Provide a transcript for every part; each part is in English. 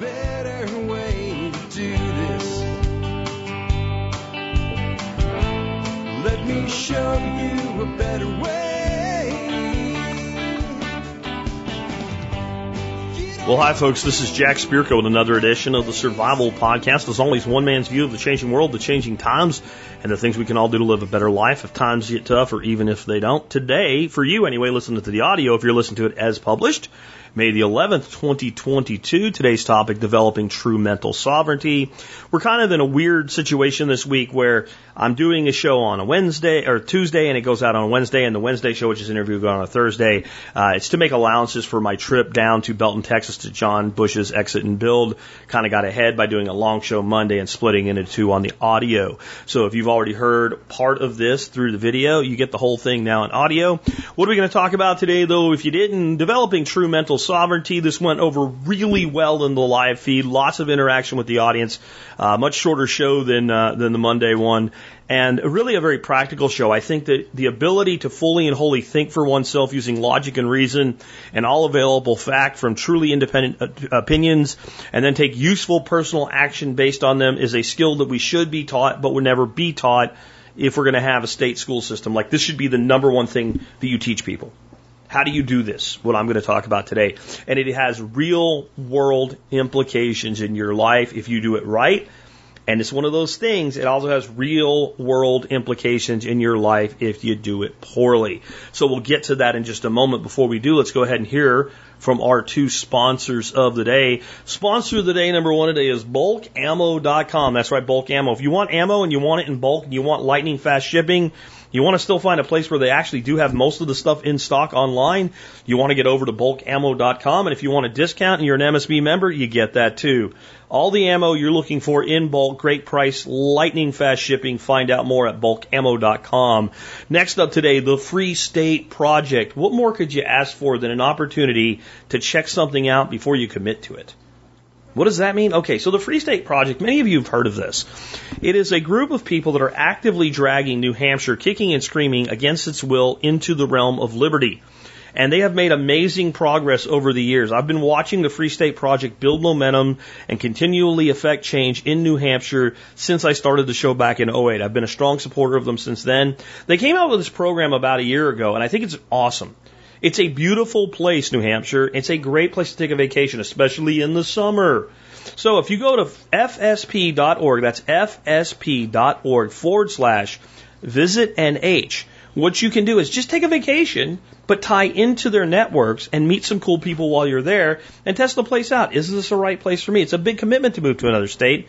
better way to do this. Let me show you a better way. Well, hi, folks. This is Jack Spirko with another edition of the Survival Podcast. As always, one man's view of the changing world, the changing times, and the things we can all do to live a better life if times get tough or even if they don't. Today, for you anyway, listen to the audio if you're listening to it as published. May the 11th, 2022. Today's topic, developing true mental sovereignty. We're kind of in a weird situation this week where I'm doing a show on a Wednesday or Tuesday and it goes out on a Wednesday and the Wednesday show, which is an interview, goes on a Thursday. Uh, it's to make allowances for my trip down to Belton, Texas to John Bush's exit and build. Kind of got ahead by doing a long show Monday and splitting into two on the audio. So if you've already heard part of this through the video, you get the whole thing now in audio. What are we going to talk about today though? If you didn't, developing true mental sovereignty. This went over really well in the live feed. Lots of interaction with the audience. Uh, much shorter show than uh, than the Monday one, and really a very practical show. I think that the ability to fully and wholly think for oneself using logic and reason and all available fact from truly independent uh, opinions, and then take useful personal action based on them is a skill that we should be taught, but would never be taught if we're going to have a state school system. Like this should be the number one thing that you teach people. How do you do this? What I'm going to talk about today. And it has real world implications in your life if you do it right. And it's one of those things, it also has real world implications in your life if you do it poorly. So we'll get to that in just a moment. Before we do, let's go ahead and hear from our two sponsors of the day. Sponsor of the day number one today is bulkammo.com. That's right, bulk ammo. If you want ammo and you want it in bulk and you want lightning fast shipping, you want to still find a place where they actually do have most of the stuff in stock online. You want to get over to bulkammo.com. And if you want a discount and you're an MSB member, you get that too. All the ammo you're looking for in bulk, great price, lightning fast shipping. Find out more at bulkammo.com. Next up today, the Free State Project. What more could you ask for than an opportunity to check something out before you commit to it? What does that mean? Okay, so the Free State Project, many of you have heard of this. It is a group of people that are actively dragging New Hampshire, kicking and screaming against its will, into the realm of liberty. And they have made amazing progress over the years. I've been watching the Free State Project build momentum and continually affect change in New Hampshire since I started the show back in 08. I've been a strong supporter of them since then. They came out with this program about a year ago, and I think it's awesome. It's a beautiful place, New Hampshire. It's a great place to take a vacation, especially in the summer. So if you go to fsp.org, that's fsp.org forward slash visit NH, what you can do is just take a vacation, but tie into their networks and meet some cool people while you're there and test the place out. Is this the right place for me? It's a big commitment to move to another state.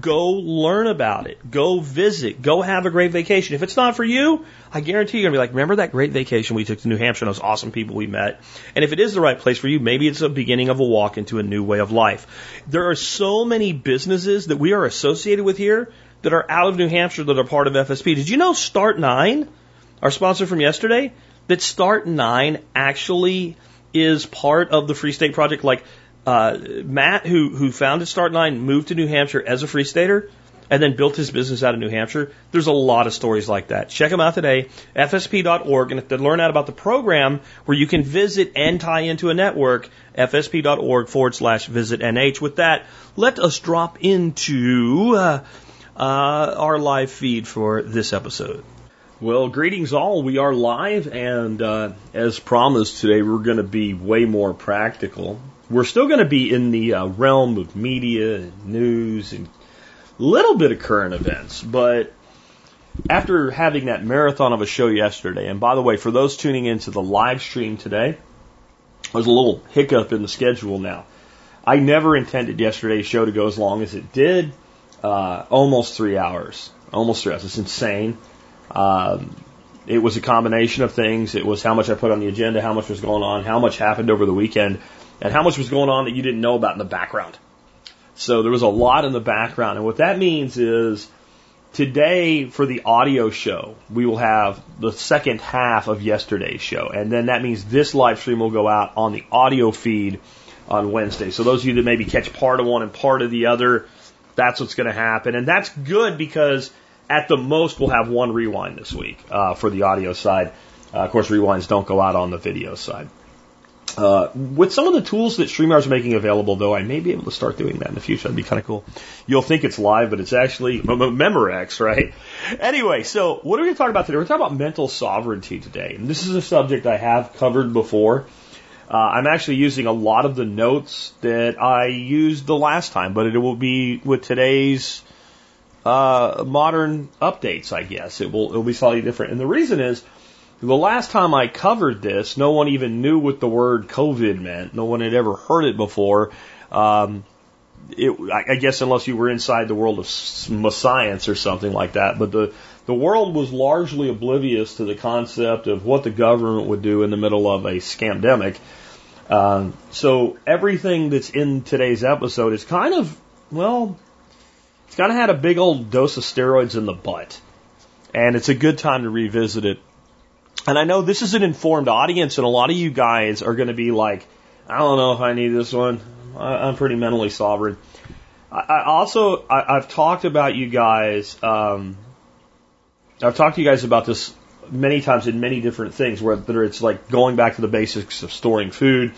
Go learn about it. Go visit. Go have a great vacation. If it's not for you, I guarantee you're going to be like, remember that great vacation we took to New Hampshire and those awesome people we met? And if it is the right place for you, maybe it's a beginning of a walk into a new way of life. There are so many businesses that we are associated with here that are out of New Hampshire that are part of FSP. Did you know Start 9? our sponsor from yesterday, that Start 9 actually is part of the Free State Project. Like uh, Matt, who, who founded Start 9, moved to New Hampshire as a Free Stater and then built his business out of New Hampshire. There's a lot of stories like that. Check them out today, fsp.org, and to learn out about the program where you can visit and tie into a network, fsp.org forward slash visit NH. With that, let us drop into uh, uh, our live feed for this episode. Well, greetings all. We are live, and uh, as promised today, we're going to be way more practical. We're still going to be in the uh, realm of media and news and a little bit of current events, but after having that marathon of a show yesterday, and by the way, for those tuning into the live stream today, there's a little hiccup in the schedule now. I never intended yesterday's show to go as long as it did, uh, almost three hours. Almost three hours. It's insane. Um, it was a combination of things. It was how much I put on the agenda, how much was going on, how much happened over the weekend, and how much was going on that you didn't know about in the background. So there was a lot in the background. And what that means is today for the audio show, we will have the second half of yesterday's show. And then that means this live stream will go out on the audio feed on Wednesday. So those of you that maybe catch part of one and part of the other, that's what's going to happen. And that's good because at the most, we'll have one rewind this week uh, for the audio side. Uh, of course, rewinds don't go out on the video side. Uh, with some of the tools that StreamYard is making available, though, I may be able to start doing that in the future. That'd be kind of cool. You'll think it's live, but it's actually Memorex, right? Anyway, so what are we going to talk about today? We're talking about mental sovereignty today. And this is a subject I have covered before. Uh, I'm actually using a lot of the notes that I used the last time, but it will be with today's uh, modern updates, I guess. It will, it will be slightly different. And the reason is, the last time I covered this, no one even knew what the word COVID meant. No one had ever heard it before. Um, it, I guess unless you were inside the world of science or something like that. But the the world was largely oblivious to the concept of what the government would do in the middle of a scamdemic. Um, so everything that's in today's episode is kind of well, it's kind of had a big old dose of steroids in the butt, and it's a good time to revisit it and I know this is an informed audience, and a lot of you guys are going to be like, I don't know if I need this one. I, am pretty mentally sovereign. I, also, I, have talked about you guys, um, I've talked to you guys about this many times in many different things, whether it's like going back to the basics of storing food,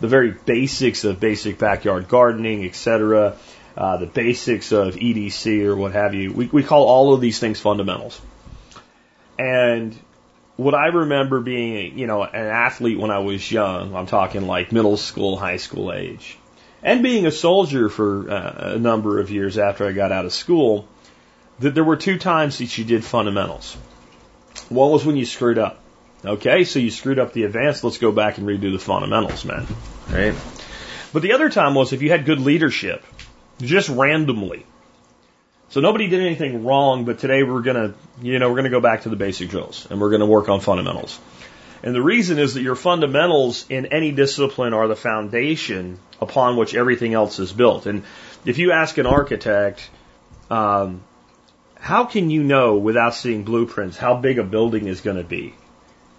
the very basics of basic backyard gardening, etc., uh, the basics of EDC or what have you. We, we call all of these things fundamentals. And what I remember being, you know, an athlete when I was young, I'm talking like middle school, high school age, and being a soldier for uh, a number of years after I got out of school, that there were two times that you did fundamentals. One was when you screwed up. Okay, so you screwed up the advanced, let's go back and redo the fundamentals, man. Right? But the other time was if you had good leadership, just randomly, so nobody did anything wrong, but today we're gonna, you know, we're gonna go back to the basic drills and we're gonna work on fundamentals. And the reason is that your fundamentals in any discipline are the foundation upon which everything else is built. And if you ask an architect, um, how can you know without seeing blueprints how big a building is going to be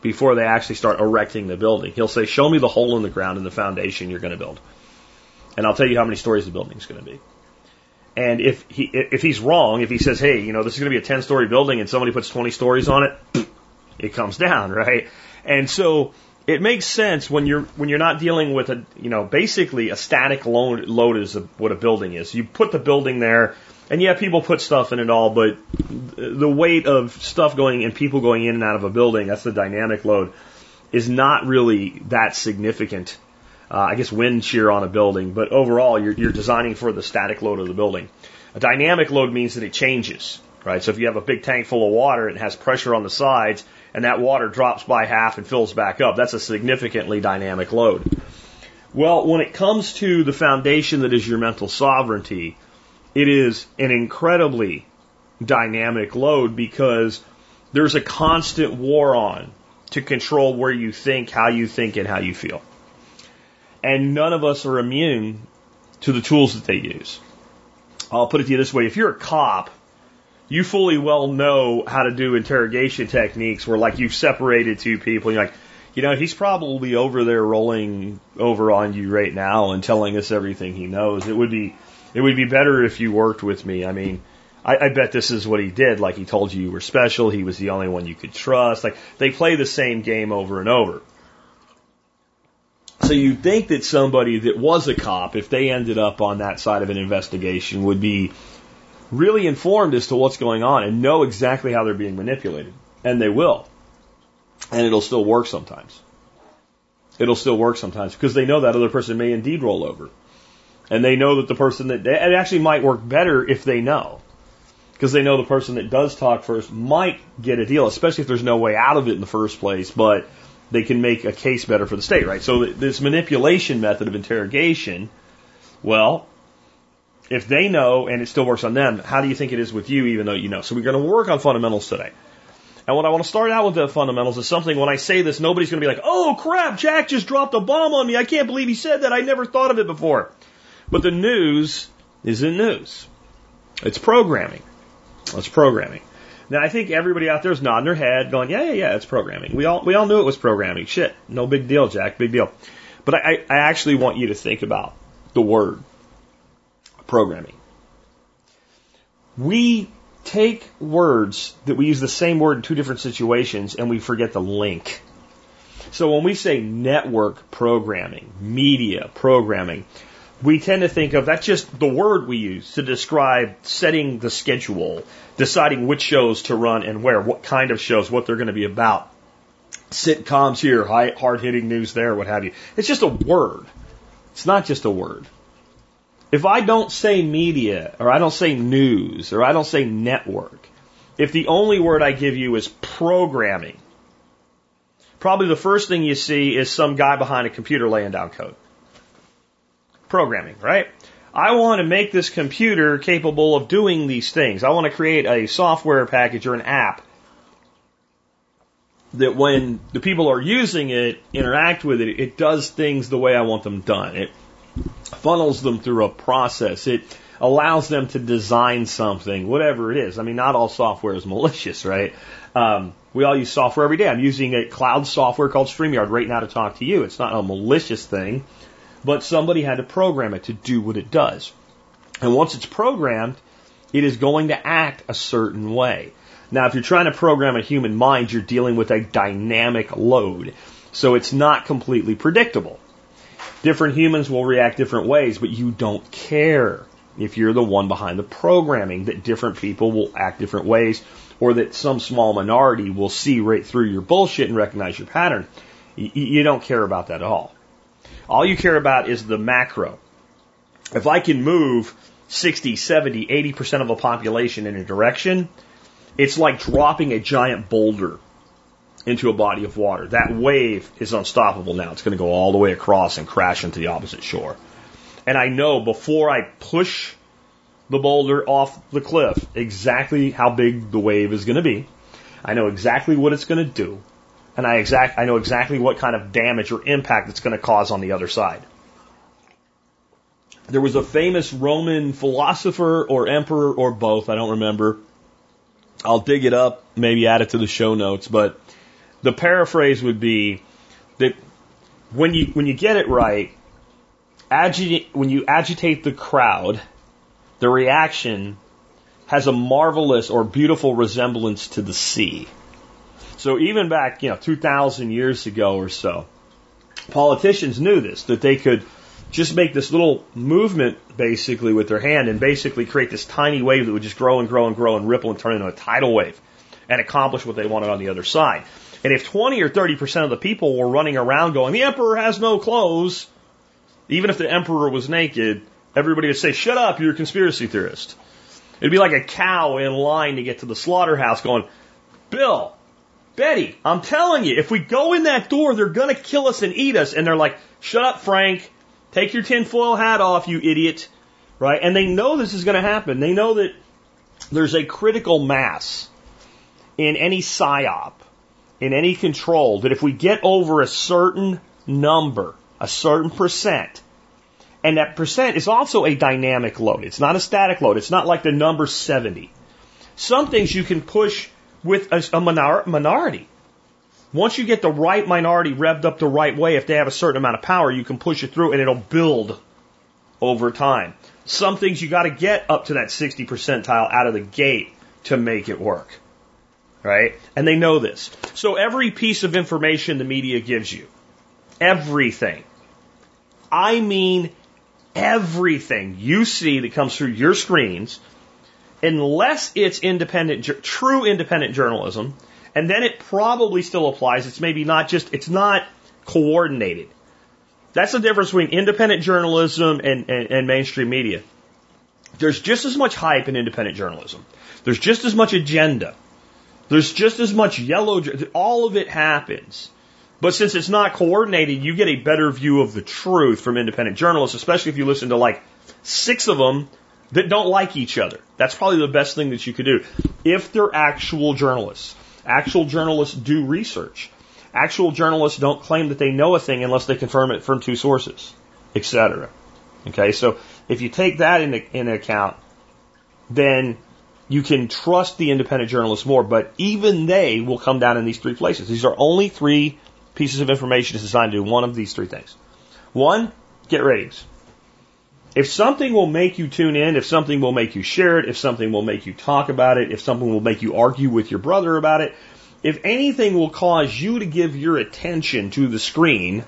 before they actually start erecting the building? He'll say, "Show me the hole in the ground and the foundation you're going to build, and I'll tell you how many stories the building is going to be." And if he if he's wrong, if he says, hey, you know, this is going to be a 10 story building and somebody puts 20 stories on it, it comes down, right? And so it makes sense when you're when you're not dealing with a you know basically a static load load is a, what a building is. You put the building there, and yeah, people put stuff in it all, but the weight of stuff going and people going in and out of a building, that's the dynamic load, is not really that significant uh, I guess wind shear on a building, but overall you're, you're designing for the static load of the building. A dynamic load means that it changes, right? So if you have a big tank full of water and it has pressure on the sides and that water drops by half and fills back up, that's a significantly dynamic load. Well, when it comes to the foundation that is your mental sovereignty, it is an incredibly dynamic load because there's a constant war on to control where you think, how you think, and how you feel and none of us are immune to the tools that they use. I'll put it to you this way. If you're a cop, you fully well know how to do interrogation techniques where like you've separated two people and you're like, you know, he's probably over there rolling over on you right now and telling us everything he knows. It would be, it would be better if you worked with me. I mean, I, I bet this is what he did. Like he told you you were special. He was the only one you could trust. Like they play the same game over and over. So you'd think that somebody that was a cop, if they ended up on that side of an investigation, would be really informed as to what's going on and know exactly how they're being manipulated. And they will. And it'll still work sometimes. It'll still work sometimes because they know that other person may indeed roll over. And they know that the person that, it actually might work better if they know. Because they know the person that does talk first might get a deal, especially if there's no way out of it in the first place. But they can make a case better for the state, right? So this manipulation method of interrogation, well, if they know and it still works on them, how do you think it is with you, even though you know? So we're going to work on fundamentals today. And what I want to start out with the fundamentals is something when I say this, nobody's going to be like, oh crap, Jack just dropped a bomb on me. I can't believe he said that. I never thought of it before. But the news isn't news. It's programming. It's programming. Now I think everybody out there is nodding their head, going, "Yeah, yeah, yeah, it's programming." We all we all knew it was programming. Shit, no big deal, Jack, big deal. But I, I actually want you to think about the word programming. We take words that we use the same word in two different situations and we forget the link. So when we say network programming, media programming, we tend to think of that's just the word we use to describe setting the schedule, deciding which shows to run and where, what kind of shows, what they're going to be about. Sitcoms here, hard hitting news there, what have you. It's just a word. It's not just a word. If I don't say media, or I don't say news, or I don't say network, if the only word I give you is programming, probably the first thing you see is some guy behind a computer laying down code. Programming, right? I want to make this computer capable of doing these things. I want to create a software package or an app that when the people are using it, interact with it, it does things the way I want them done. It funnels them through a process. It allows them to design something, whatever it is. I mean, not all software is malicious, right? Um, we all use software every day. I'm using a cloud software called StreamYard right now to talk to you. It's not a malicious thing, but somebody had to program it to do what it does. And once it's programmed, it is going to act a certain way. Now, if you're trying to program a human mind, you're dealing with a dynamic load. So it's not completely predictable. Different humans will react different ways, but you don't care if you're the one behind the programming that different people will act different ways or that some small minority will see right through your bullshit and recognize your pattern. You don't care about that at all. All you care about is the macro. If I can move 60, 70, 80% of the population in a direction, it's like dropping a giant boulder into a body of water. That wave is unstoppable now. It's going to go all the way across and crash into the opposite shore. And I know before I push the boulder off the cliff exactly how big the wave is going to be. I know exactly what it's going to do. And I exact I know exactly what kind of damage or impact it's going to cause on the other side. There was a famous Roman philosopher or emperor or both, I don't remember. I'll dig it up, maybe add it to the show notes, but the paraphrase would be that when you when you get it right, when you agitate the crowd, the reaction has a marvelous or beautiful resemblance to the sea. So even back, you know, 2,000 years ago or so, politicians knew this, that they could just make this little movement basically with their hand and basically create this tiny wave that would just grow and grow and grow and ripple and turn into a tidal wave and accomplish what they wanted on the other side. And if 20 or 30% of the people were running around going, the emperor has no clothes, even if the emperor was naked, everybody would say, shut up, you're a conspiracy theorist. It'd be like a cow in line to get to the slaughterhouse going, Bill, Betty, I'm telling you, if we go in that door, they're going to kill us and eat us. And they're like, shut up, Frank. Take your tinfoil hat off, you idiot. Right? And they know this is going to happen. They know that there's a critical mass in any psyop in any control that if we get over a certain number, a certain percent, and that percent is also a dynamic load. It's not a static load. It's not like the number 70. Some things you can push with a, a minor, minority. Once you get the right minority revved up the right way, if they have a certain amount of power, you can push it through and it'll build over time. Some things you got to get up to that 60 percentile out of the gate to make it work right? And they know this. So every piece of information the media gives you, everything, I mean everything you see that comes through your screens, unless it's independent, true independent journalism, and then it probably still applies. It's maybe not just, it's not coordinated. That's the difference between independent journalism and, and, and mainstream media. There's just as much hype in independent journalism. There's just as much agenda. There's just as much yellow, all of it happens. But since it's not coordinated, you get a better view of the truth from independent journalists, especially if you listen to like six of them that don't like each other. That's probably the best thing that you could do. If they're actual journalists, actual journalists do research. Actual journalists don't claim that they know a thing unless they confirm it from two sources, etc. Okay, so if you take that into, into account, then you can trust the independent journalists more, but even they will come down in these three places. These are only three pieces of information designed to do one of these three things. One, get ratings. If something will make you tune in, if something will make you share it, if something will make you talk about it, if something will make you argue with your brother about it, if anything will cause you to give your attention to the screen,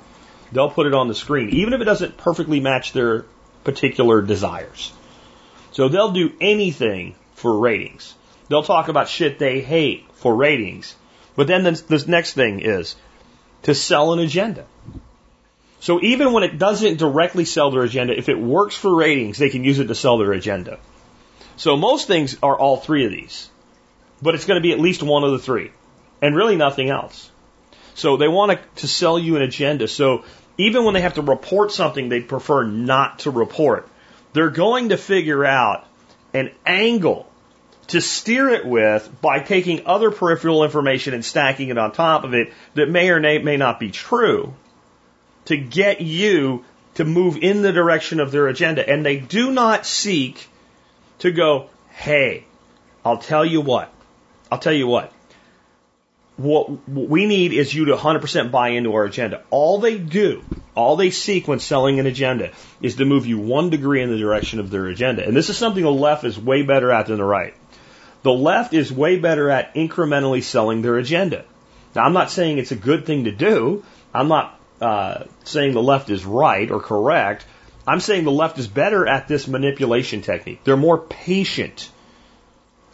they'll put it on the screen, even if it doesn't perfectly match their particular desires. So they'll do anything for ratings. They'll talk about shit they hate for ratings. But then this next thing is to sell an agenda. So even when it doesn't directly sell their agenda, if it works for ratings, they can use it to sell their agenda. So most things are all three of these, but it's going to be at least one of the three, and really nothing else. So they want to, sell you an agenda. So even when they have to report something they prefer not to report, they're going to figure out an angle to steer it with by taking other peripheral information and stacking it on top of it that may or may not be true to get you to move in the direction of their agenda. And they do not seek to go, hey, I'll tell you what. I'll tell you what. What we need is you to 100% buy into our agenda. All they do, all they seek when selling an agenda is to move you one degree in the direction of their agenda. And this is something the left is way better at than the right. The left is way better at incrementally selling their agenda. Now, I'm not saying it's a good thing to do. I'm not uh, saying the left is right or correct. I'm saying the left is better at this manipulation technique. They're more patient.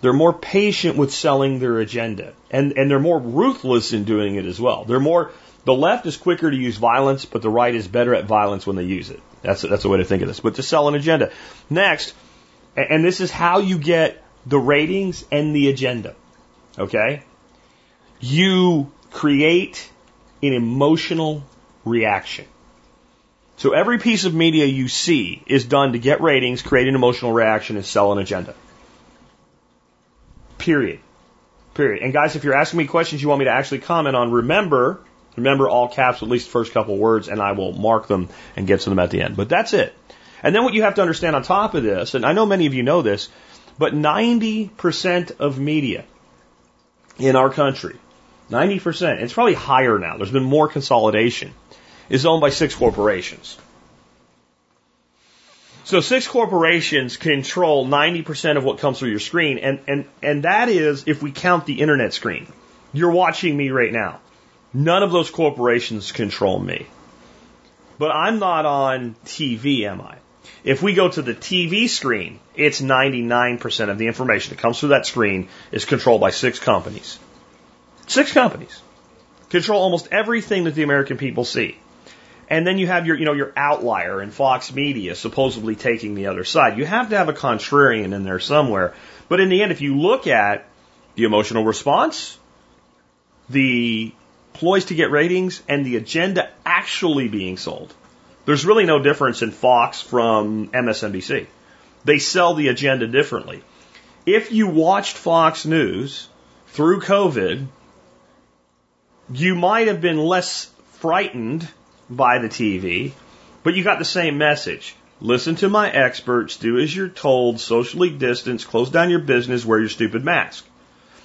They're more patient with selling their agenda. And, and they're more ruthless in doing it as well. They're more, the left is quicker to use violence, but the right is better at violence when they use it. That's, that's a way to think of this. But to sell an agenda. Next, and this is how you get the ratings and the agenda. Okay? You create an emotional reaction. So every piece of media you see is done to get ratings, create an emotional reaction, and sell an agenda. Period. Period. And guys, if you're asking me questions you want me to actually comment on, remember, remember all caps, at least the first couple words, and I will mark them and get to them at the end. But that's it. And then what you have to understand on top of this, and I know many of you know this, but 90% of media in our country, 90%, it's probably higher now, there's been more consolidation, is owned by six corporations. So six corporations control 90% of what comes through your screen, and, and, and that is if we count the internet screen. You're watching me right now. None of those corporations control me. But I'm not on TV, am I? If we go to the TV screen, it's 99% of the information that comes through that screen is controlled by six companies. Six companies control almost everything that the American people see. And then you have your, you know, your outlier in Fox Media supposedly taking the other side. You have to have a contrarian in there somewhere. But in the end, if you look at the emotional response, the ploys to get ratings, and the agenda actually being sold, there's really no difference in Fox from MSNBC. They sell the agenda differently. If you watched Fox News through COVID, you might have been less frightened by the TV, but you got the same message. Listen to my experts, do as you're told, socially distance, close down your business, wear your stupid mask.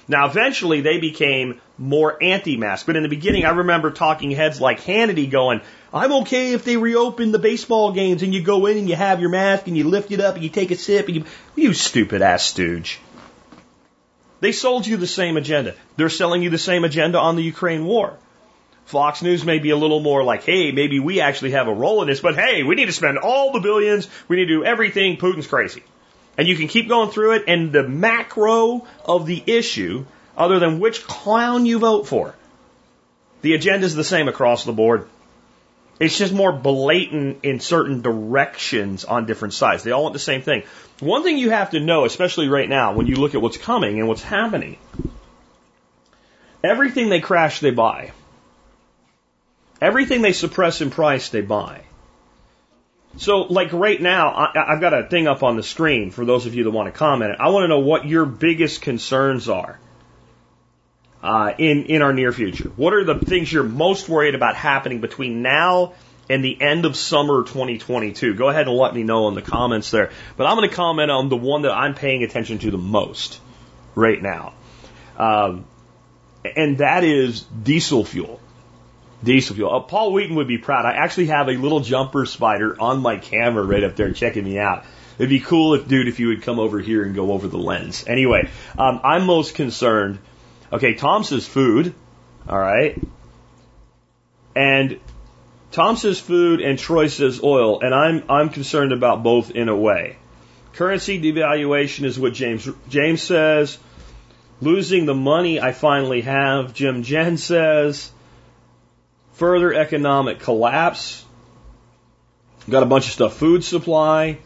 Now, eventually they became more anti-mask, but in the beginning, I remember talking heads like Hannity going, I'm okay if they reopen the baseball games and you go in and you have your mask and you lift it up and you take a sip and you, you stupid ass stooge. They sold you the same agenda. They're selling you the same agenda on the Ukraine war. Fox News may be a little more like, hey, maybe we actually have a role in this, but hey, we need to spend all the billions. We need to do everything. Putin's crazy. And you can keep going through it and the macro of the issue, other than which clown you vote for, the agenda is the same across the board. It's just more blatant in certain directions on different sides. They all want the same thing. One thing you have to know, especially right now, when you look at what's coming and what's happening, everything they crash, they buy. Everything they suppress in price, they buy. So, like right now, I, have got a thing up on the screen for those of you that want to comment. I want to know what your biggest concerns are uh, in in our near future? What are the things you're most worried about happening between now and the end of summer 2022? Go ahead and let me know in the comments there. But I'm going to comment on the one that I'm paying attention to the most right now, um, and that is diesel fuel. Diesel fuel. Uh, Paul Wheaton would be proud. I actually have a little jumper spider on my camera right up there checking me out. It'd be cool if, dude, if you would come over here and go over the lens. Anyway, um, I'm most concerned Okay, Tom says food. All right. And Tom says food and Troy says oil, and I'm I'm concerned about both in a way. Currency devaluation is what James James says. Losing the money I finally have, Jim Jen says. Further economic collapse. Got a bunch of stuff. Food supply,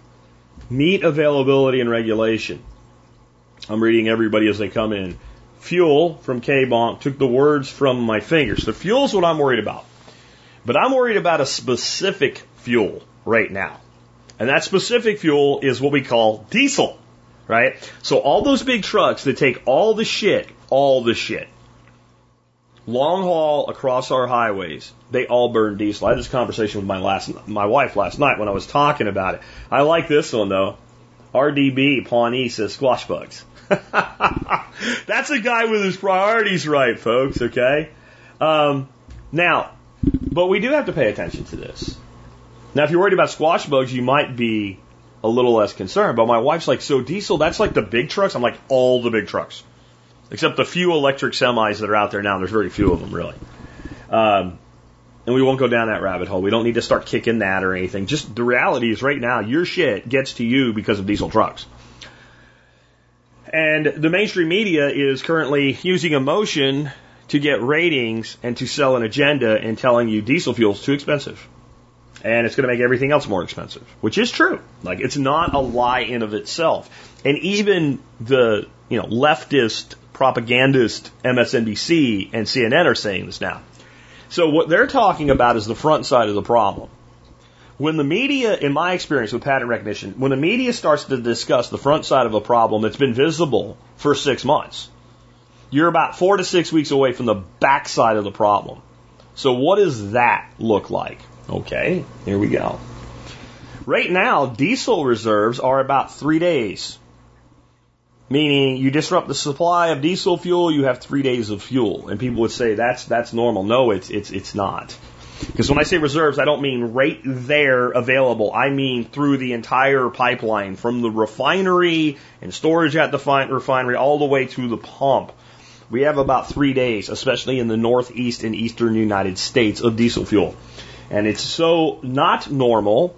meat availability and regulation. I'm reading everybody as they come in. Fuel from K-Bonk took the words from my fingers. The fuel's what I'm worried about. But I'm worried about a specific fuel right now. And that specific fuel is what we call diesel, right? So all those big trucks that take all the shit, all the shit, long haul across our highways, they all burn diesel. I had this conversation with my last, my wife last night when I was talking about it. I like this one though. RDB Pawnee says squash bugs. That's a guy with his priorities right, folks. Okay. Um, now, but we do have to pay attention to this. Now, if you're worried about squash bugs, you might be a little less concerned. But my wife's like, so diesel, that's like the big trucks? I'm like, all the big trucks. Except the few electric semis that are out there now. There's very few of them, really. Um, and we won't go down that rabbit hole. We don't need to start kicking that or anything. Just the reality is right now, your shit gets to you because of diesel trucks. And the mainstream media is currently using emotion to get ratings and to sell an agenda and telling you diesel fuel is too expensive. And it's going to make everything else more expensive, which is true. Like it's not a lie in of itself. And even the, you know, leftist propagandist MSNBC and CNN are saying this now. So what they're talking about is the front side of the problem. When the media, in my experience with pattern recognition, when the media starts to discuss the front side of a problem that's been visible for six months, you're about four to six weeks away from the back side of the problem. So what does that look like? Okay, here we go. Right now, diesel reserves are about three days. Meaning you disrupt the supply of diesel fuel, you have three days of fuel. And people would say that's that's normal. No, it's it's it's not. Because when I say reserves, I don't mean right there available. I mean through the entire pipeline, from the refinery and storage at the refinery all the way to the pump. We have about three days, especially in the northeast and eastern United States, of diesel fuel. And it's so not normal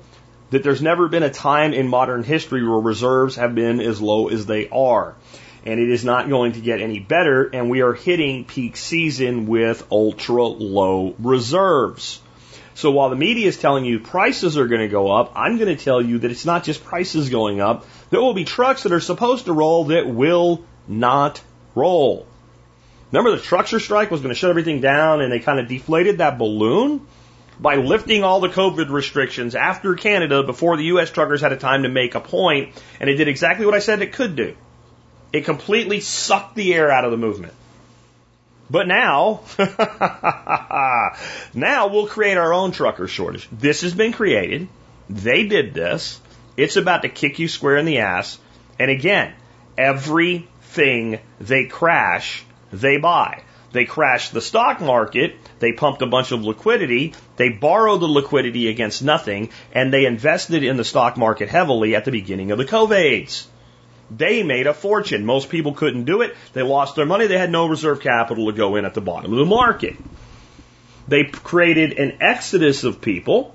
that there's never been a time in modern history where reserves have been as low as they are. And it is not going to get any better, and we are hitting peak season with ultra low reserves. So while the media is telling you prices are going to go up, I'm going to tell you that it's not just prices going up. There will be trucks that are supposed to roll that will not roll. Remember the trucker strike was going to shut everything down and they kind of deflated that balloon by lifting all the COVID restrictions after Canada before the U.S. truckers had a time to make a point, and it did exactly what I said it could do. It completely sucked the air out of the movement. But now, now we'll create our own trucker shortage. This has been created. They did this. It's about to kick you square in the ass. And again, everything they crash they buy. They crashed the stock market, they pumped a bunch of liquidity, they borrowed the liquidity against nothing, and they invested in the stock market heavily at the beginning of the COVIDs. They made a fortune. Most people couldn't do it. They lost their money. They had no reserve capital to go in at the bottom of the market. They created an exodus of people,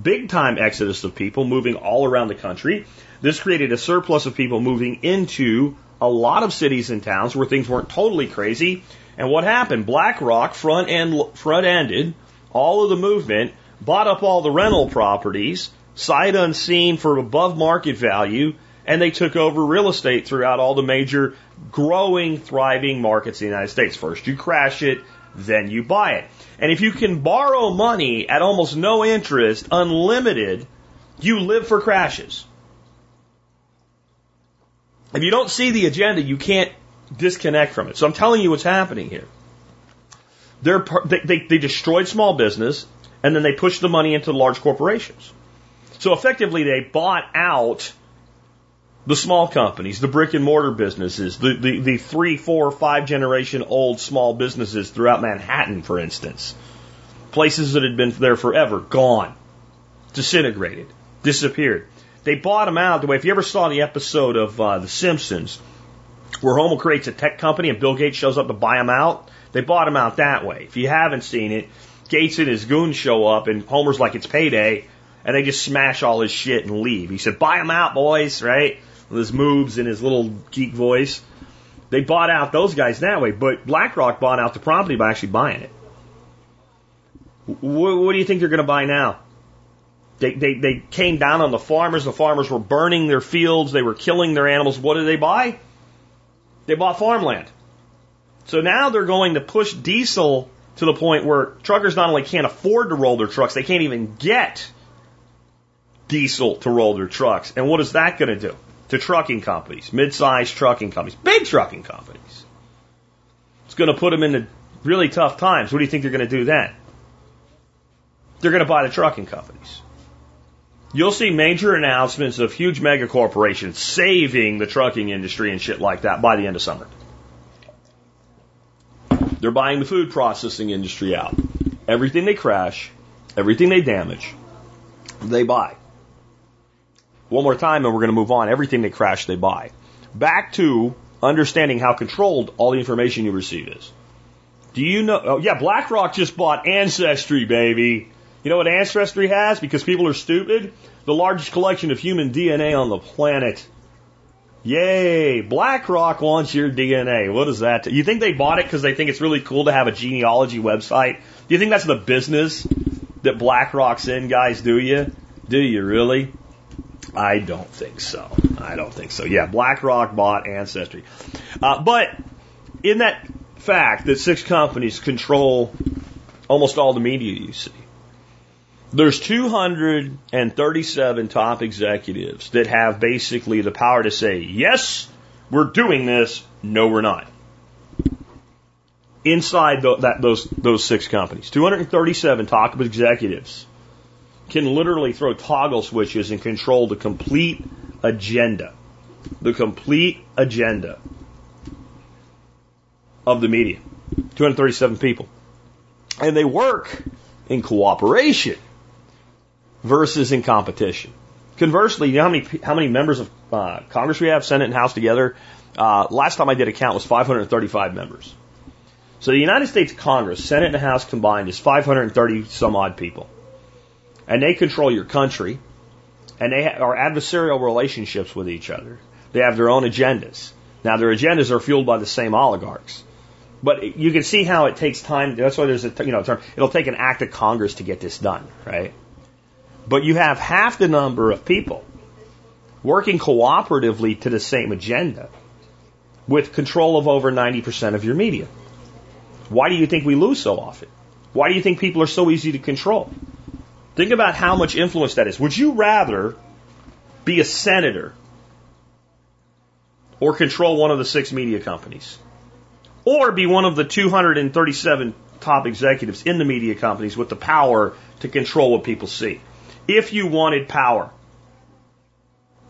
big time exodus of people moving all around the country. This created a surplus of people moving into a lot of cities and towns where things weren't totally crazy. And what happened? BlackRock front end front ended all of the movement, bought up all the rental properties, sight unseen for above market value, and they took over real estate throughout all the major growing, thriving markets in the United States. First you crash it, then you buy it. And if you can borrow money at almost no interest, unlimited, you live for crashes. If you don't see the agenda, you can't disconnect from it. So I'm telling you what's happening here. They're, they, they, they destroyed small business and then they pushed the money into large corporations. So effectively, they bought out the small companies, the brick and mortar businesses, the, the, the three, four, five generation old small businesses throughout Manhattan, for instance. Places that had been there forever, gone, disintegrated, disappeared. They bought them out the way, if you ever saw the episode of uh, The Simpsons, where Homer creates a tech company and Bill Gates shows up to buy him out. They bought him out that way. If you haven't seen it, Gates and his goons show up and Homer's like it's payday and they just smash all his shit and leave. He said, buy him out, boys, right? With his moves and his little geek voice. They bought out those guys that way, but BlackRock bought out the property by actually buying it. What, what do you think they're going to buy now? They, they, they came down on the farmers. The farmers were burning their fields. They were killing their animals. What did they buy? They bought farmland. So now they're going to push diesel to the point where truckers not only can't afford to roll their trucks, they can't even get diesel to roll their trucks. And what is that going to do to trucking companies, mid-sized trucking companies, big trucking companies? It's going to put them into really tough times. What do you think they're going to do then? They're going to buy the trucking companies. You'll see major announcements of huge mega corporations saving the trucking industry and shit like that by the end of summer. They're buying the food processing industry out. Everything they crash, everything they damage, they buy. One more time and we're going to move on. Everything they crash, they buy. Back to understanding how controlled all the information you receive is. Do you know? Oh, yeah, BlackRock just bought Ancestry, baby. You know what Ancestry has? Because people are stupid? The largest collection of human DNA on the planet. Yay! BlackRock wants your DNA. What is that? You think they bought it because they think it's really cool to have a genealogy website? Do you think that's the business that BlackRock's in, guys? Do you? Do you really? I don't think so. I don't think so. Yeah, BlackRock bought Ancestry. Uh, but in that fact that six companies control almost all the media you see, there's 237 top executives that have basically the power to say, yes, we're doing this, no, we're not. Inside the, that, those, those six companies, 237 top executives can literally throw toggle switches and control the complete agenda. The complete agenda of the media. 237 people. And they work in cooperation versus in competition. Conversely, you know how many how many members of uh, Congress we have, Senate and House together? Uh, last time I did a count was 535 members. So the United States Congress, Senate and House combined, is 530 some odd people, and they control your country, and they are adversarial relationships with each other. They have their own agendas. Now their agendas are fueled by the same oligarchs. But you can see how it takes time. That's why there's a you know term. It'll take an act of Congress to get this done, right? But you have half the number of people working cooperatively to the same agenda with control of over 90% of your media. Why do you think we lose so often? Why do you think people are so easy to control? Think about how much influence that is. Would you rather be a senator or control one of the six media companies? Or be one of the 237 top executives in the media companies with the power to control what people see? If you wanted power,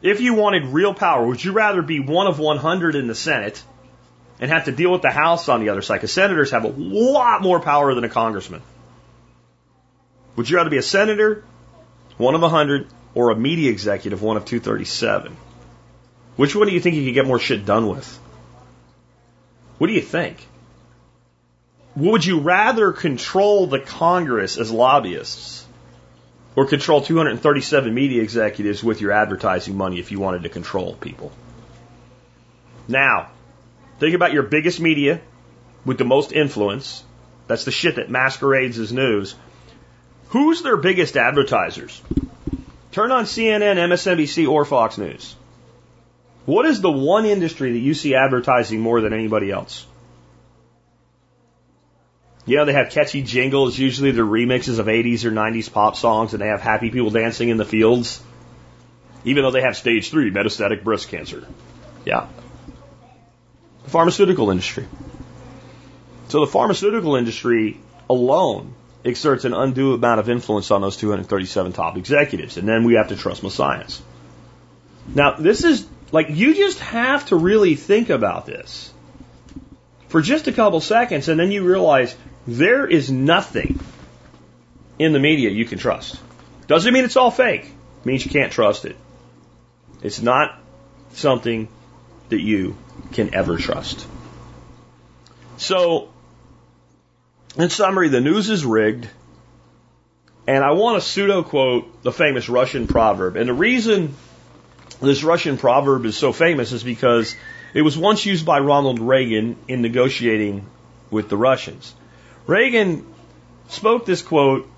if you wanted real power, would you rather be one of 100 in the Senate and have to deal with the House on the other side? Because senators have a lot more power than a congressman. Would you rather be a senator, one of 100, or a media executive, one of 237? Which one do you think you could get more shit done with? What do you think? Would you rather control the Congress as lobbyists or control 237 media executives with your advertising money if you wanted to control people. Now, think about your biggest media with the most influence. That's the shit that masquerades as news. Who's their biggest advertisers? Turn on CNN, MSNBC, or Fox News. What is the one industry that you see advertising more than anybody else? You know, they have catchy jingles. Usually they're remixes of 80s or 90s pop songs, and they have happy people dancing in the fields, even though they have stage three metastatic breast cancer. Yeah. The pharmaceutical industry. So the pharmaceutical industry alone exerts an undue amount of influence on those 237 top executives, and then we have to trust my science. Now, this is like you just have to really think about this for just a couple seconds, and then you realize there is nothing in the media you can trust. Doesn't mean it's all fake. It means you can't trust it. It's not something that you can ever trust. So, in summary, the news is rigged. And I want to pseudo quote the famous Russian proverb. And the reason this Russian proverb is so famous is because it was once used by Ronald Reagan in negotiating with the Russians. Reagan spoke this quote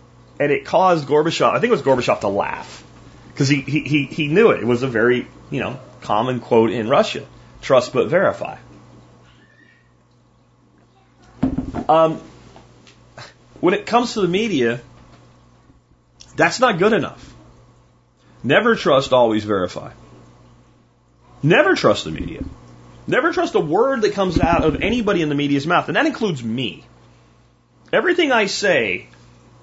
and it caused Gorbachev, I think it was Gorbachev to laugh because he, he, he, knew it. It was a very, you know, common quote in Russia. Trust but verify. Um, when it comes to the media, that's not good enough. Never trust, always verify. Never trust the media. Never trust a word that comes out of anybody in the media's mouth, and that includes me. Everything I say,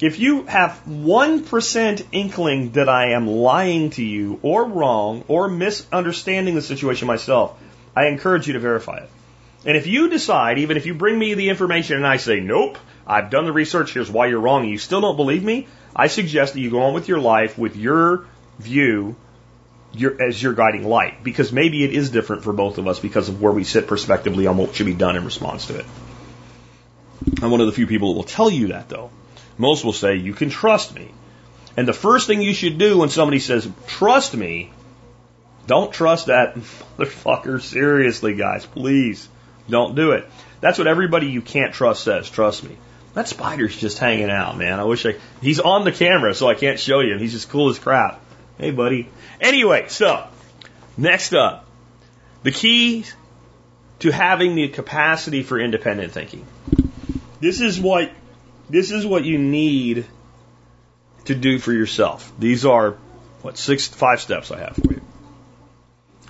if you have 1% inkling that I am lying to you or wrong or misunderstanding the situation myself, I encourage you to verify it. And if you decide, even if you bring me the information and I say, nope, I've done the research, here's why you're wrong, and you still don't believe me, I suggest that you go on with your life with your view your, as your guiding light, because maybe it is different for both of us because of where we sit prospectively on what should be done in response to it. I'm one of the few people that will tell you that, though. Most will say, you can trust me. And the first thing you should do when somebody says, trust me, don't trust that motherfucker seriously, guys. Please don't do it. That's what everybody you can't trust says. Trust me. That spider's just hanging out, man. I wish I. He's on the camera, so I can't show you. He's just cool as crap. Hey, buddy. Anyway, so next up, the key to having the capacity for independent thinking. This is what this is what you need to do for yourself. These are what six five steps I have for you.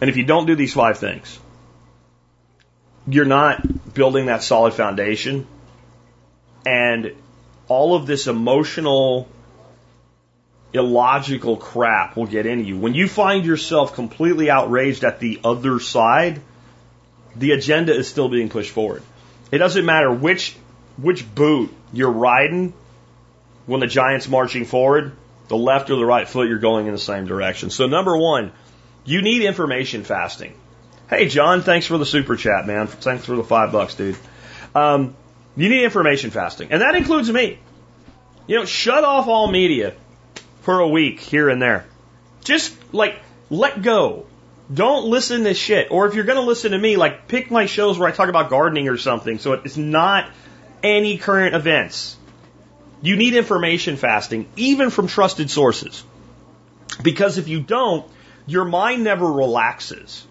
And if you don't do these five things, you're not building that solid foundation and all of this emotional, illogical crap will get into you. When you find yourself completely outraged at the other side, the agenda is still being pushed forward. It doesn't matter which which boot you're riding when the giant's marching forward, the left or the right foot, you're going in the same direction. So number one, you need information fasting. Hey John, thanks for the super chat, man. Thanks for the five bucks, dude. Um, you need information fasting. And that includes me. You know, shut off all media for a week here and there. Just like let go. Don't listen to shit. Or if you're going to listen to me, like pick my shows where I talk about gardening or something so it's not any current events. You need information fasting, even from trusted sources. Because if you don't, your mind never relaxes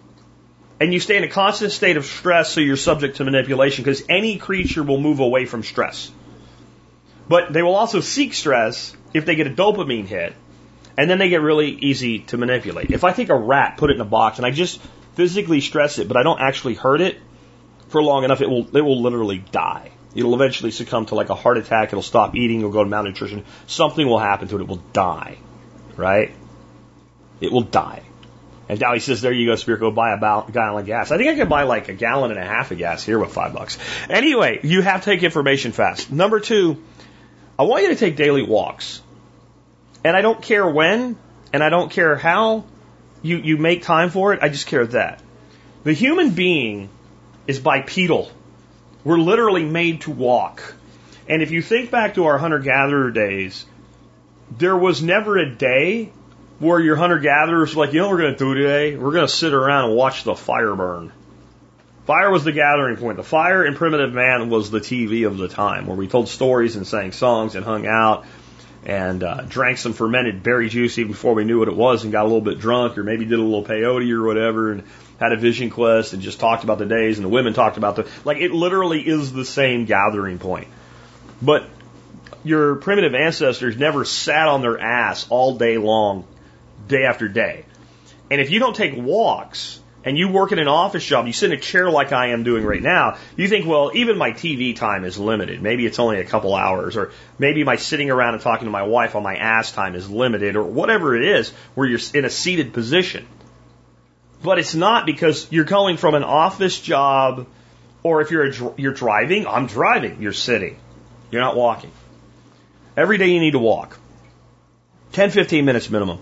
and you stay in a constant state of stress so you're subject to manipulation because any creature will move away from stress. But they will also seek stress if they get a dopamine hit, and then they get really easy to manipulate. If I take a rat, put it in a box, and I just physically stress it, but I don't actually hurt it for long enough, it will it will literally die. It'll eventually succumb to like a heart attack. It'll stop eating. It'll go to malnutrition. Something will happen to it. It will die. Right? It will die. And now he says, there you go, Spirit, go buy a gallon of gas. I think I could buy like a gallon and a half of gas here with five bucks. Anyway, you have to take information fast. Number two, I want you to take daily walks. And I don't care when, and I don't care how you, you make time for it. I just care that. The human being is bipedal. We're literally made to walk. And if you think back to our hunter gatherer days, there was never a day where your hunter gatherers were like, you know what we're going to do today? We're going to sit around and watch the fire burn. Fire was the gathering point. The fire in primitive man was the TV of the time, where we told stories and sang songs and hung out and uh, drank some fermented berry juice even before we knew what it was and got a little bit drunk or maybe did a little peyote or whatever and had a vision quest and just talked about the days and the women talked about the like it literally is the same gathering point. But your primitive ancestors never sat on their ass all day long day after day. And if you don't take walks and you work in an office job, you sit in a chair like I am doing right now, you think, well, even my TV time is limited. Maybe it's only a couple hours, or maybe my sitting around and talking to my wife on my ass time is limited, or whatever it is, where you're in a seated position. But it's not because you're going from an office job, or if you're a, you're driving, I'm driving, you're sitting, you're not walking. Every day you need to walk. 10, 15 minutes minimum.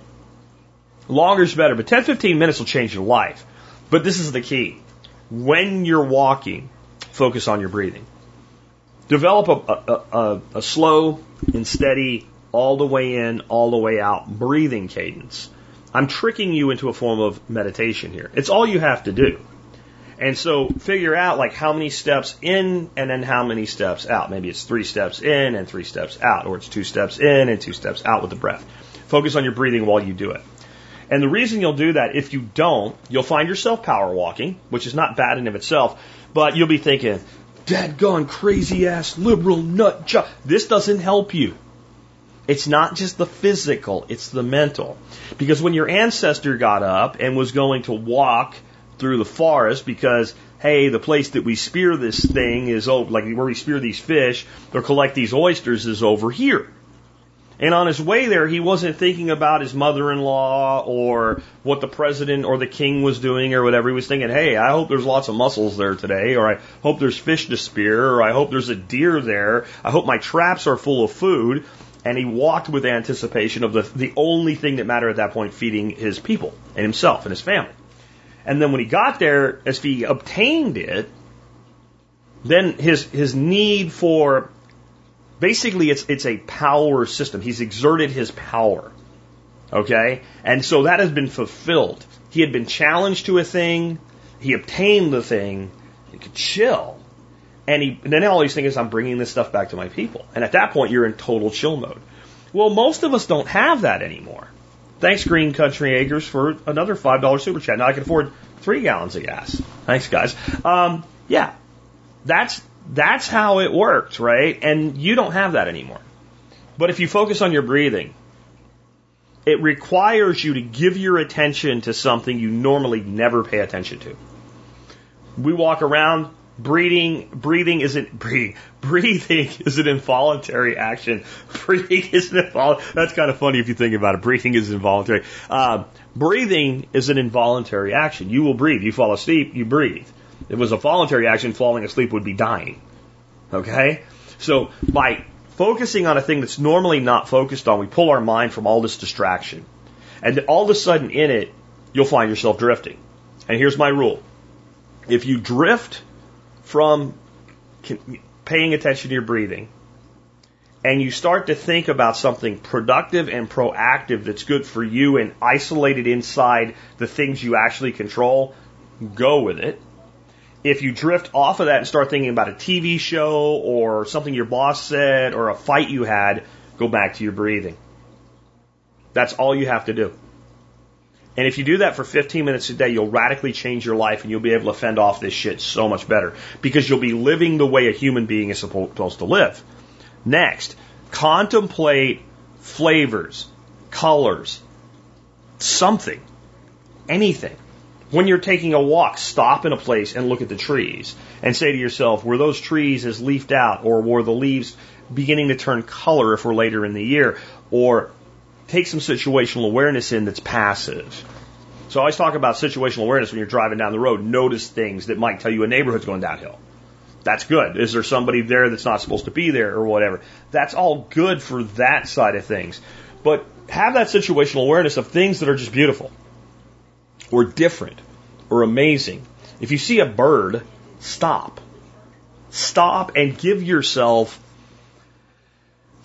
Longer is better, but 10, 15 minutes will change your life. But this is the key. when you're walking, focus on your breathing. Develop a, a, a, a slow and steady, all the way in, all the way out breathing cadence. I'm tricking you into a form of meditation here. It's all you have to do. And so figure out like how many steps in and then how many steps out. Maybe it's three steps in and three steps out, or it's two steps in and two steps out with the breath. Focus on your breathing while you do it. And the reason you'll do that, if you don't, you'll find yourself power walking, which is not bad in of itself, but you'll be thinking, Dad gone crazy ass liberal nut job. This doesn't help you. It's not just the physical, it's the mental. Because when your ancestor got up and was going to walk through the forest because, hey, the place that we spear this thing is over, like where we spear these fish or collect these oysters is over here. And on his way there, he wasn't thinking about his mother in law or what the president or the king was doing or whatever. He was thinking, hey, I hope there's lots of mussels there today, or I hope there's fish to spear, or I hope there's a deer there. I hope my traps are full of food. And he walked with anticipation of the, the only thing that mattered at that point, feeding his people and himself and his family. And then when he got there, as he obtained it, then his, his need for basically it's it's a power system. He's exerted his power. Okay? And so that has been fulfilled. He had been challenged to a thing, he obtained the thing, he could chill. And he and then all he's thinking is I'm bringing this stuff back to my people. And at that point you're in total chill mode. Well, most of us don't have that anymore. Thanks, Green Country Acres, for another $5 super chat. Now I can afford three gallons of gas. Thanks, guys. Um, yeah, that's that's how it worked, right? And you don't have that anymore. But if you focus on your breathing, it requires you to give your attention to something you normally never pay attention to. We walk around breathing breathing isn't breathing breathing is an involuntary action breathing isn't involuntary that's kind of funny if you think about it breathing is involuntary uh, breathing is an involuntary action you will breathe you fall asleep you breathe If it was a voluntary action, falling asleep would be dying. Okay? So by focusing on a thing that's normally not focused on, we pull our mind from all this distraction. And all of a sudden in it, you'll find yourself drifting. And here's my rule. If you drift from paying attention to your breathing, and you start to think about something productive and proactive that's good for you and isolated inside the things you actually control, go with it if you drift off of that and start thinking about a TV show or something your boss said or a fight you had, go back to your breathing. That's all you have to do. And if you do that for 15 minutes a day, you'll radically change your life and you'll be able to fend off this shit so much better because you'll be living the way a human being is supposed to live. Next, contemplate flavors, colors, something, anything when you're taking a walk, stop in a place and look at the trees and say to yourself, were those trees as leafed out or were the leaves beginning to turn color if we're later in the year? Or take some situational awareness in that's passive. So I always talk about situational awareness when you're driving down the road. Notice things that might tell you a neighborhood's going downhill. That's good. Is there somebody there that's not supposed to be there or whatever? That's all good for that side of things. But have that situational awareness of things that are just beautiful or different or amazing. If you see a bird, stop. Stop and give yourself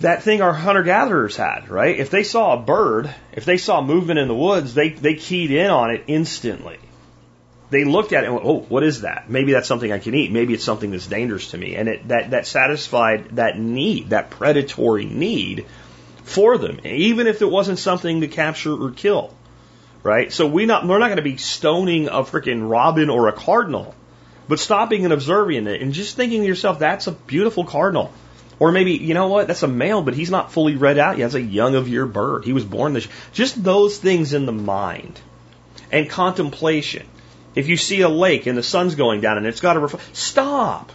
that thing our hunter gatherers had, right? If they saw a bird, if they saw movement in the woods, they, they keyed in on it instantly. They looked at it and went, oh, what is that? Maybe that's something I can eat. Maybe it's something that's dangerous to me. And it, that, that satisfied that need, that predatory need for them, even if it wasn't something to capture or kill right? So we not we're not going to be stoning a freaking robin or a cardinal, but stopping and observing it and just thinking to yourself, that's a beautiful cardinal. Or maybe, you know what, that's a male, but he's not fully read out yet. It's a young of year bird. He was born this. Just those things in the mind. And contemplation. If you see a lake and the sun's going down and it's got a ref- stop.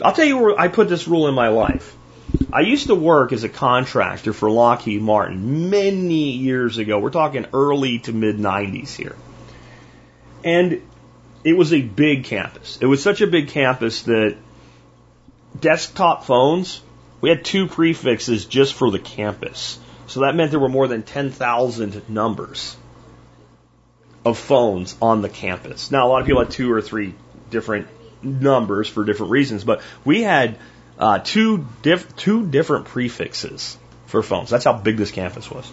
I'll tell you where I put this rule in my life. I used to work as a contractor for Lockheed Martin many years ago. We're talking early to mid 90s here. And it was a big campus. It was such a big campus that desktop phones, we had two prefixes just for the campus. So that meant there were more than 10,000 numbers of phones on the campus. Now, a lot of people had two or three different numbers for different reasons, but we had uh, two diff- two different prefixes for phones. That's how big this campus was.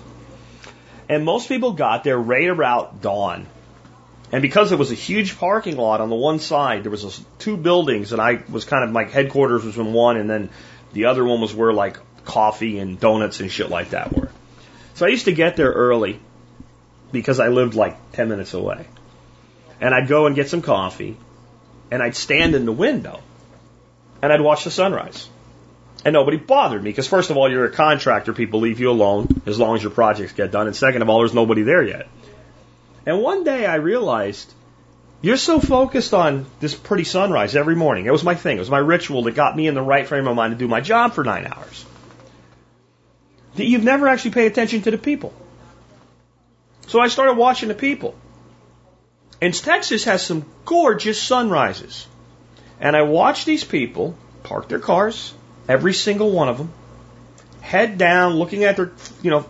And most people got there right about dawn. And because it was a huge parking lot on the one side, there was this two buildings, and I was kind of my headquarters was in one, and then the other one was where like coffee and donuts and shit like that were. So I used to get there early because I lived like 10 minutes away. And I'd go and get some coffee, and I'd stand in the window, and I'd watch the sunrise. And nobody bothered me because, first of all, you're a contractor. People leave you alone as long as your projects get done. And second of all, there's nobody there yet. And one day I realized you're so focused on this pretty sunrise every morning. It was my thing. It was my ritual that got me in the right frame of mind to do my job for nine hours. That you've never actually paid attention to the people. So I started watching the people. And Texas has some gorgeous sunrises. And I watched these people park their cars, every single one of them, head down, looking at their, you know,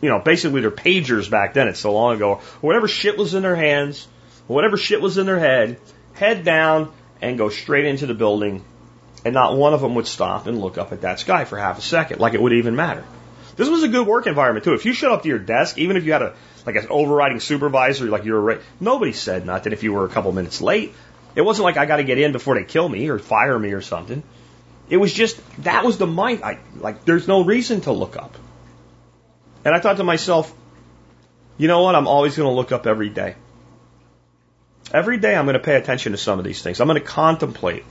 you know, basically their pagers back then. It's so long ago. Whatever shit was in their hands, whatever shit was in their head, head down and go straight into the building. And not one of them would stop and look up at that sky for half a second, like it would even matter. This was a good work environment too. If you showed up to your desk, even if you had a like an overriding supervisor, like you were, nobody said nothing if you were a couple minutes late. It wasn't like I got to get in before they kill me or fire me or something. It was just that was the mind. I like. There's no reason to look up. And I thought to myself, you know what? I'm always going to look up every day. Every day I'm going to pay attention to some of these things. I'm going to contemplate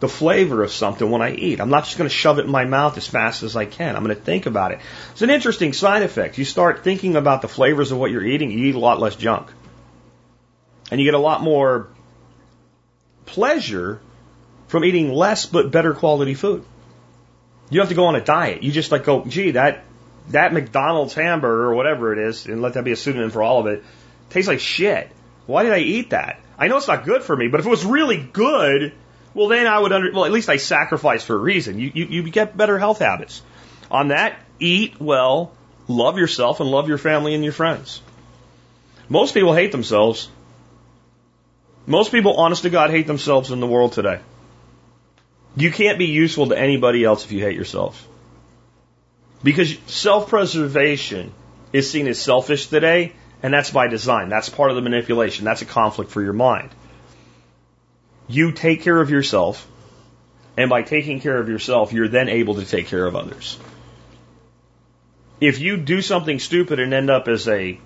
the flavor of something when I eat. I'm not just going to shove it in my mouth as fast as I can. I'm going to think about it. It's an interesting side effect. You start thinking about the flavors of what you're eating, you eat a lot less junk. And you get a lot more pleasure from eating less but better quality food. You don't have to go on a diet. You just like go, gee, that that McDonald's hamburger or whatever it is, and let that be a pseudonym for all of it, tastes like shit. Why did I eat that? I know it's not good for me, but if it was really good, well then I would under well at least I sacrificed for a reason. You you, you get better health habits. On that, eat well, love yourself, and love your family and your friends. Most people hate themselves. Most people, honest to God, hate themselves in the world today. You can't be useful to anybody else if you hate yourself. Because self preservation is seen as selfish today, and that's by design. That's part of the manipulation. That's a conflict for your mind. You take care of yourself, and by taking care of yourself, you're then able to take care of others. If you do something stupid and end up as a,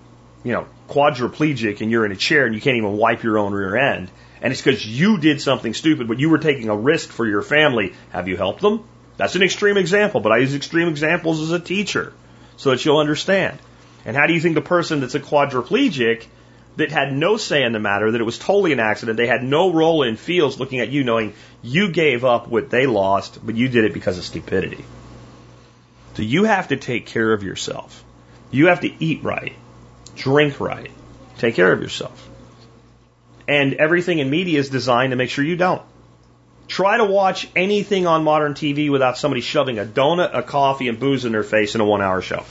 you know, quadriplegic and you're in a chair and you can't even wipe your own rear end, and it's because you did something stupid, but you were taking a risk for your family, have you helped them? That's an extreme example, but I use extreme examples as a teacher so that you'll understand. And how do you think the person that's a quadriplegic that had no say in the matter, that it was totally an accident, they had no role in feels looking at you knowing you gave up what they lost, but you did it because of stupidity. So you have to take care of yourself. You have to eat right, drink right, take care of yourself. And everything in media is designed to make sure you don't. Try to watch anything on modern TV without somebody shoving a donut, a coffee, and booze in their face in a one hour show.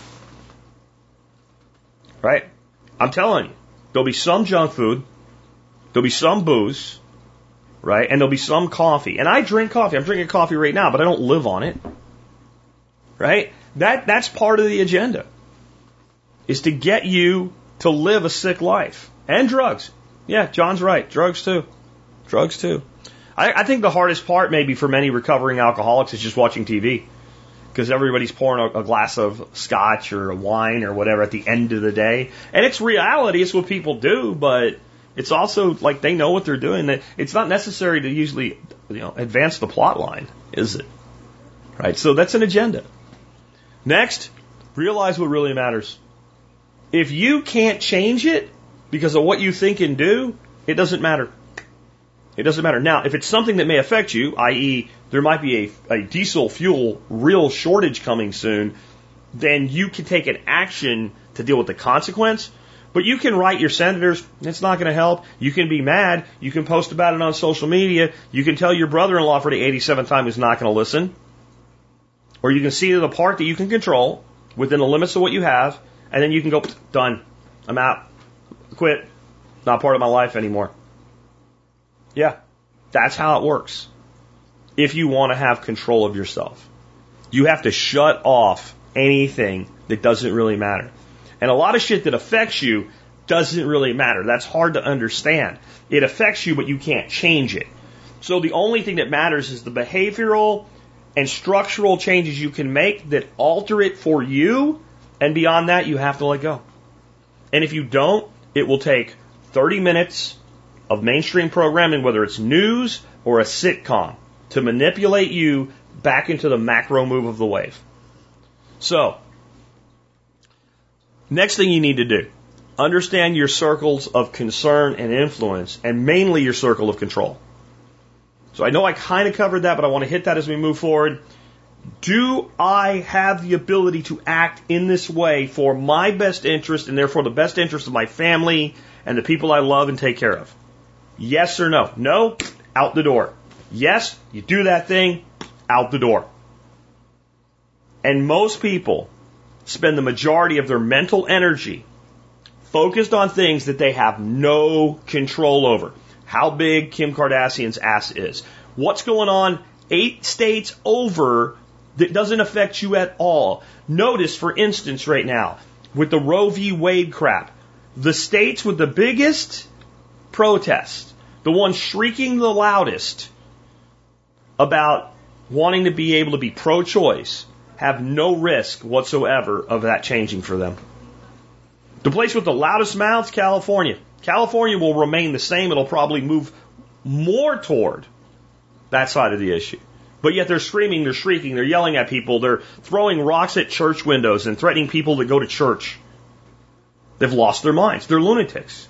Right? I'm telling you, there'll be some junk food, there'll be some booze, right? And there'll be some coffee. And I drink coffee. I'm drinking coffee right now, but I don't live on it. Right? That, that's part of the agenda. Is to get you to live a sick life. And drugs. Yeah, John's right. Drugs too. Drugs too. I, I think the hardest part, maybe for many recovering alcoholics, is just watching TV. Because everybody's pouring a, a glass of scotch or wine or whatever at the end of the day. And it's reality, it's what people do, but it's also like they know what they're doing. It's not necessary to usually, you know, advance the plot line, is it? Right? So that's an agenda. Next, realize what really matters. If you can't change it because of what you think and do, it doesn't matter. It doesn't matter. Now, if it's something that may affect you, i.e., there might be a, a diesel fuel real shortage coming soon, then you can take an action to deal with the consequence. But you can write your senators, it's not going to help. You can be mad. You can post about it on social media. You can tell your brother in law for the 87th time who's not going to listen. Or you can see the part that you can control within the limits of what you have, and then you can go, done. I'm out. Quit. Not part of my life anymore. Yeah, that's how it works. If you want to have control of yourself, you have to shut off anything that doesn't really matter. And a lot of shit that affects you doesn't really matter. That's hard to understand. It affects you, but you can't change it. So the only thing that matters is the behavioral and structural changes you can make that alter it for you. And beyond that, you have to let go. And if you don't, it will take 30 minutes of mainstream programming, whether it's news or a sitcom, to manipulate you back into the macro move of the wave. So, next thing you need to do understand your circles of concern and influence, and mainly your circle of control. So I know I kind of covered that, but I want to hit that as we move forward. Do I have the ability to act in this way for my best interest and therefore the best interest of my family and the people I love and take care of? Yes or no? No, out the door. Yes, you do that thing, out the door. And most people spend the majority of their mental energy focused on things that they have no control over. How big Kim Kardashian's ass is. What's going on eight states over that doesn't affect you at all. Notice, for instance, right now, with the Roe v. Wade crap, the states with the biggest protest, the ones shrieking the loudest about wanting to be able to be pro choice, have no risk whatsoever of that changing for them. The place with the loudest mouths, California. California will remain the same. It'll probably move more toward that side of the issue. But yet they're screaming, they're shrieking, they're yelling at people, they're throwing rocks at church windows and threatening people to go to church. They've lost their minds. They're lunatics.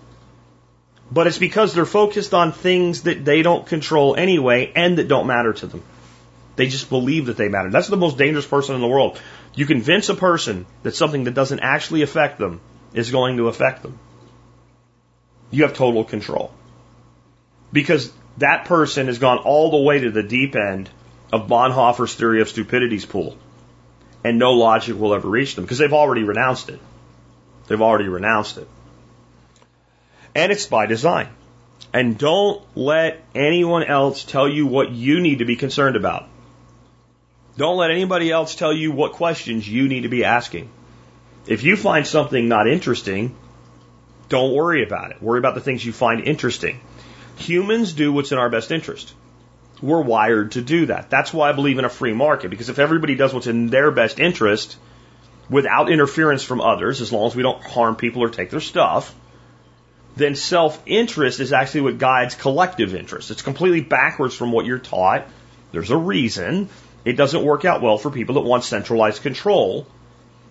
But it's because they're focused on things that they don't control anyway and that don't matter to them. They just believe that they matter. That's the most dangerous person in the world. You convince a person that something that doesn't actually affect them is going to affect them. You have total control. Because that person has gone all the way to the deep end of Bonhoeffer's theory of stupidity's pool. And no logic will ever reach them because they've already renounced it. They've already renounced it. And it's by design. And don't let anyone else tell you what you need to be concerned about. Don't let anybody else tell you what questions you need to be asking. If you find something not interesting, don't worry about it. Worry about the things you find interesting. Humans do what's in our best interest. We're wired to do that. That's why I believe in a free market, because if everybody does what's in their best interest without interference from others, as long as we don't harm people or take their stuff, then self interest is actually what guides collective interest. It's completely backwards from what you're taught. There's a reason. It doesn't work out well for people that want centralized control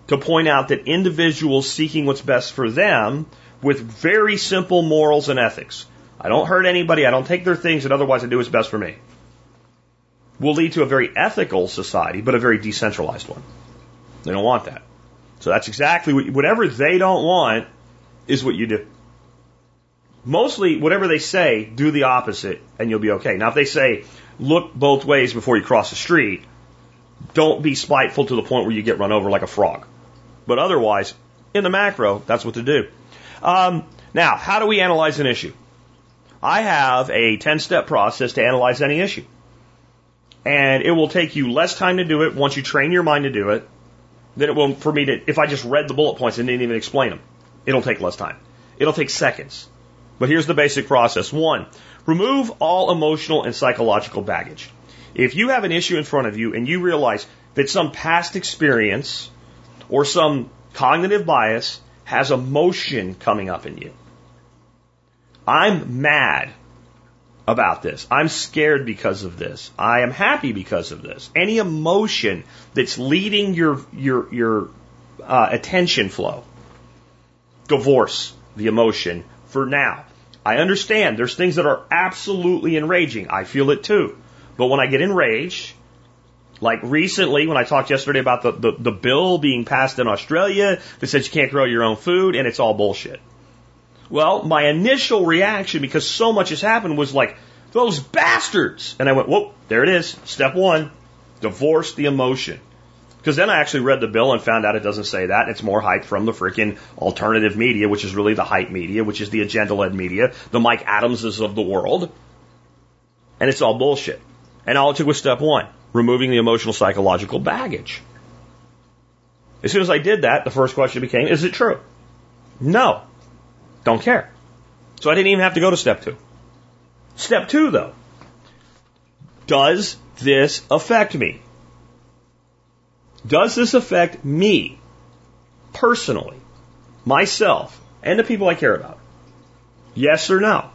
to point out that individuals seeking what's best for them with very simple morals and ethics. I don't hurt anybody, I don't take their things, and otherwise I do what's best for me. Will lead to a very ethical society, but a very decentralized one. They don't want that. So that's exactly what, whatever they don't want is what you do. Mostly, whatever they say, do the opposite and you'll be okay. Now, if they say, look both ways before you cross the street, don't be spiteful to the point where you get run over like a frog. But otherwise, in the macro, that's what to do. Um, now, how do we analyze an issue? I have a 10 step process to analyze any issue. And it will take you less time to do it once you train your mind to do it than it will for me to, if I just read the bullet points and didn't even explain them. It'll take less time. It'll take seconds. But here's the basic process. One, remove all emotional and psychological baggage. If you have an issue in front of you and you realize that some past experience or some cognitive bias has emotion coming up in you, I'm mad about this. I'm scared because of this. I am happy because of this. Any emotion that's leading your your your uh, attention flow, divorce the emotion for now. I understand there's things that are absolutely enraging. I feel it too. But when I get enraged, like recently when I talked yesterday about the, the, the bill being passed in Australia that says you can't grow your own food and it's all bullshit. Well, my initial reaction, because so much has happened, was like, those bastards! And I went, whoa, there it is. Step one, divorce the emotion. Because then I actually read the bill and found out it doesn't say that. It's more hype from the freaking alternative media, which is really the hype media, which is the agenda led media, the Mike Adamses of the world. And it's all bullshit. And all it took was step one removing the emotional psychological baggage. As soon as I did that, the first question became, is it true? No. Don't care. So I didn't even have to go to step two. Step two, though. Does this affect me? Does this affect me personally, myself, and the people I care about? Yes or no?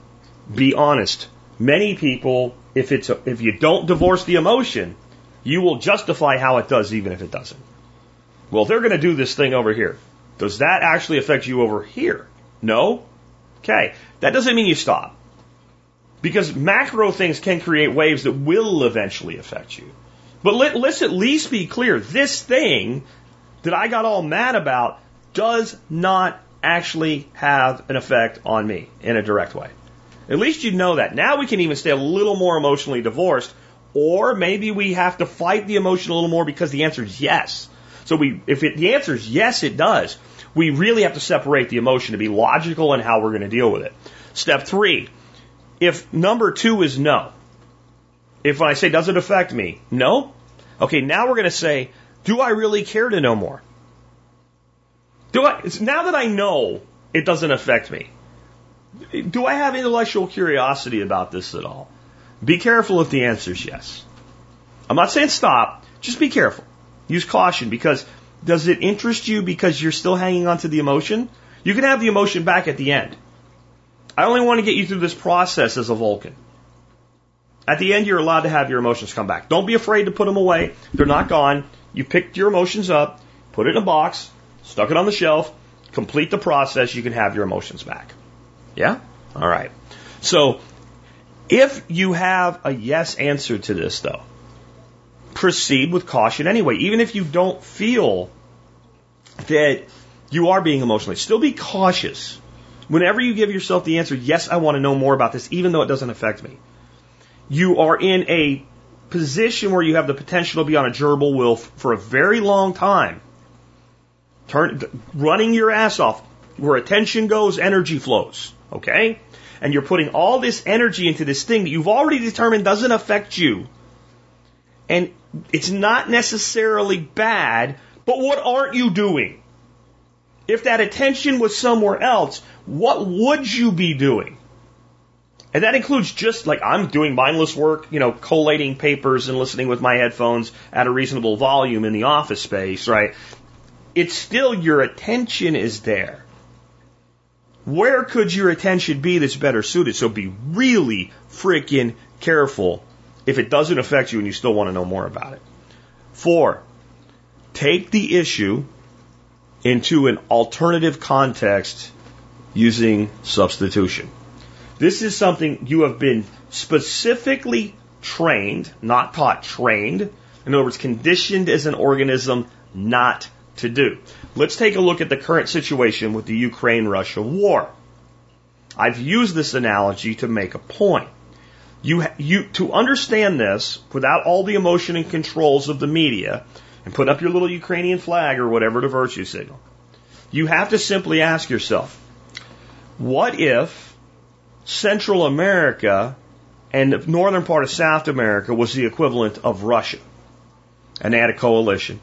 Be honest. Many people, if it's a, if you don't divorce the emotion, you will justify how it does even if it doesn't. Well, they're going to do this thing over here. Does that actually affect you over here? No? Okay. That doesn't mean you stop. Because macro things can create waves that will eventually affect you. But let, us at least be clear. This thing that I got all mad about does not actually have an effect on me in a direct way. At least you know that. Now we can even stay a little more emotionally divorced, or maybe we have to fight the emotion a little more because the answer is yes. So we, if it, the answer is yes, it does. We really have to separate the emotion to be logical in how we're going to deal with it. Step three, if number two is no, if I say, does it affect me? No. Okay, now we're going to say, do I really care to know more? Do I, now that I know it doesn't affect me, do I have intellectual curiosity about this at all? Be careful if the answer is yes. I'm not saying stop, just be careful. Use caution because does it interest you because you're still hanging on to the emotion? You can have the emotion back at the end. I only want to get you through this process as a Vulcan. At the end, you're allowed to have your emotions come back. Don't be afraid to put them away. They're not gone. You picked your emotions up, put it in a box, stuck it on the shelf, complete the process, you can have your emotions back. Yeah? All right. So, if you have a yes answer to this, though, proceed with caution anyway. Even if you don't feel that you are being emotionally, still be cautious. Whenever you give yourself the answer, yes, I want to know more about this, even though it doesn't affect me, you are in a position where you have the potential to be on a gerbil wheel for a very long time. Turn, running your ass off. Where attention goes, energy flows. Okay? And you're putting all this energy into this thing that you've already determined doesn't affect you. And it's not necessarily bad, but what aren't you doing? If that attention was somewhere else, what would you be doing? And that includes just like I'm doing mindless work, you know, collating papers and listening with my headphones at a reasonable volume in the office space, right? It's still your attention is there. Where could your attention be that's better suited? So be really freaking careful if it doesn't affect you and you still want to know more about it. Four, take the issue into an alternative context using substitution. This is something you have been specifically trained, not taught, trained. In other words, conditioned as an organism not to do. Let's take a look at the current situation with the Ukraine Russia war. I've used this analogy to make a point. You, you, to understand this without all the emotion and controls of the media and put up your little Ukrainian flag or whatever to virtue signal, you have to simply ask yourself, what if Central America and the northern part of South America was the equivalent of Russia. And they had a coalition.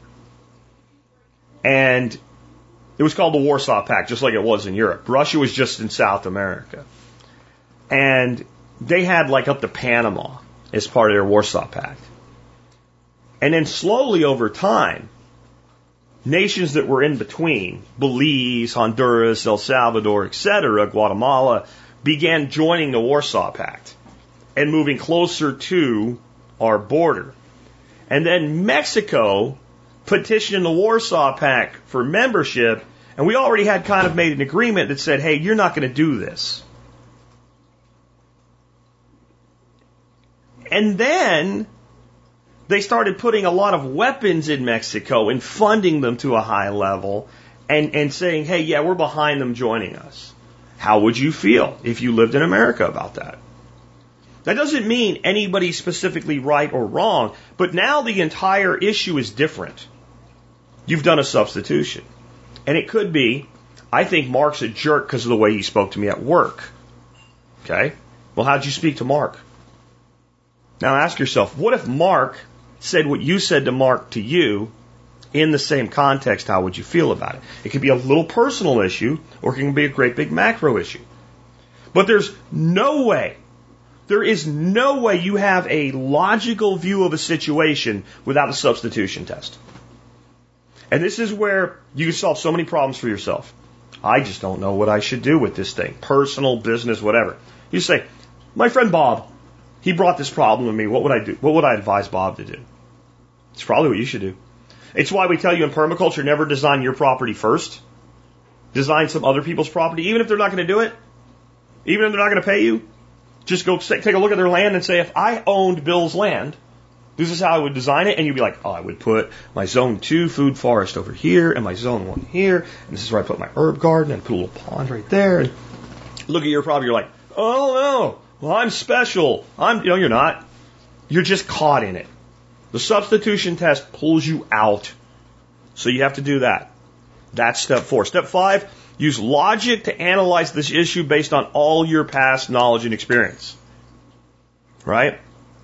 And it was called the Warsaw Pact, just like it was in Europe. Russia was just in South America. And they had like up to Panama as part of their Warsaw Pact. And then slowly over time, nations that were in between, Belize, Honduras, El Salvador, etc., Guatemala, began joining the Warsaw Pact and moving closer to our border. And then Mexico petitioned the Warsaw Pact for membership, and we already had kind of made an agreement that said, hey, you're not going to do this. And then they started putting a lot of weapons in Mexico and funding them to a high level and, and saying, hey, yeah, we're behind them joining us. How would you feel if you lived in America about that? That doesn't mean anybody's specifically right or wrong, but now the entire issue is different. You've done a substitution. And it could be, I think Mark's a jerk because of the way he spoke to me at work. Okay? Well, how'd you speak to Mark? Now ask yourself, what if Mark said what you said to Mark to you in the same context? How would you feel about it? It could be a little personal issue or it can be a great big macro issue. But there's no way, there is no way you have a logical view of a situation without a substitution test. And this is where you can solve so many problems for yourself. I just don't know what I should do with this thing. Personal, business, whatever. You say, my friend Bob, he brought this problem to me. What would I do? What would I advise Bob to do? It's probably what you should do. It's why we tell you in permaculture never design your property first. Design some other people's property, even if they're not going to do it, even if they're not going to pay you. Just go take a look at their land and say, if I owned Bill's land, this is how I would design it. And you'd be like, oh, I would put my zone two food forest over here and my zone one here. And this is where I put my herb garden and put a little pond right there. And look at your property. You're like, oh no, well, I'm special. I'm, you know, you're not. You're just caught in it. The substitution test pulls you out. So you have to do that. That's step four. Step five, use logic to analyze this issue based on all your past knowledge and experience. Right?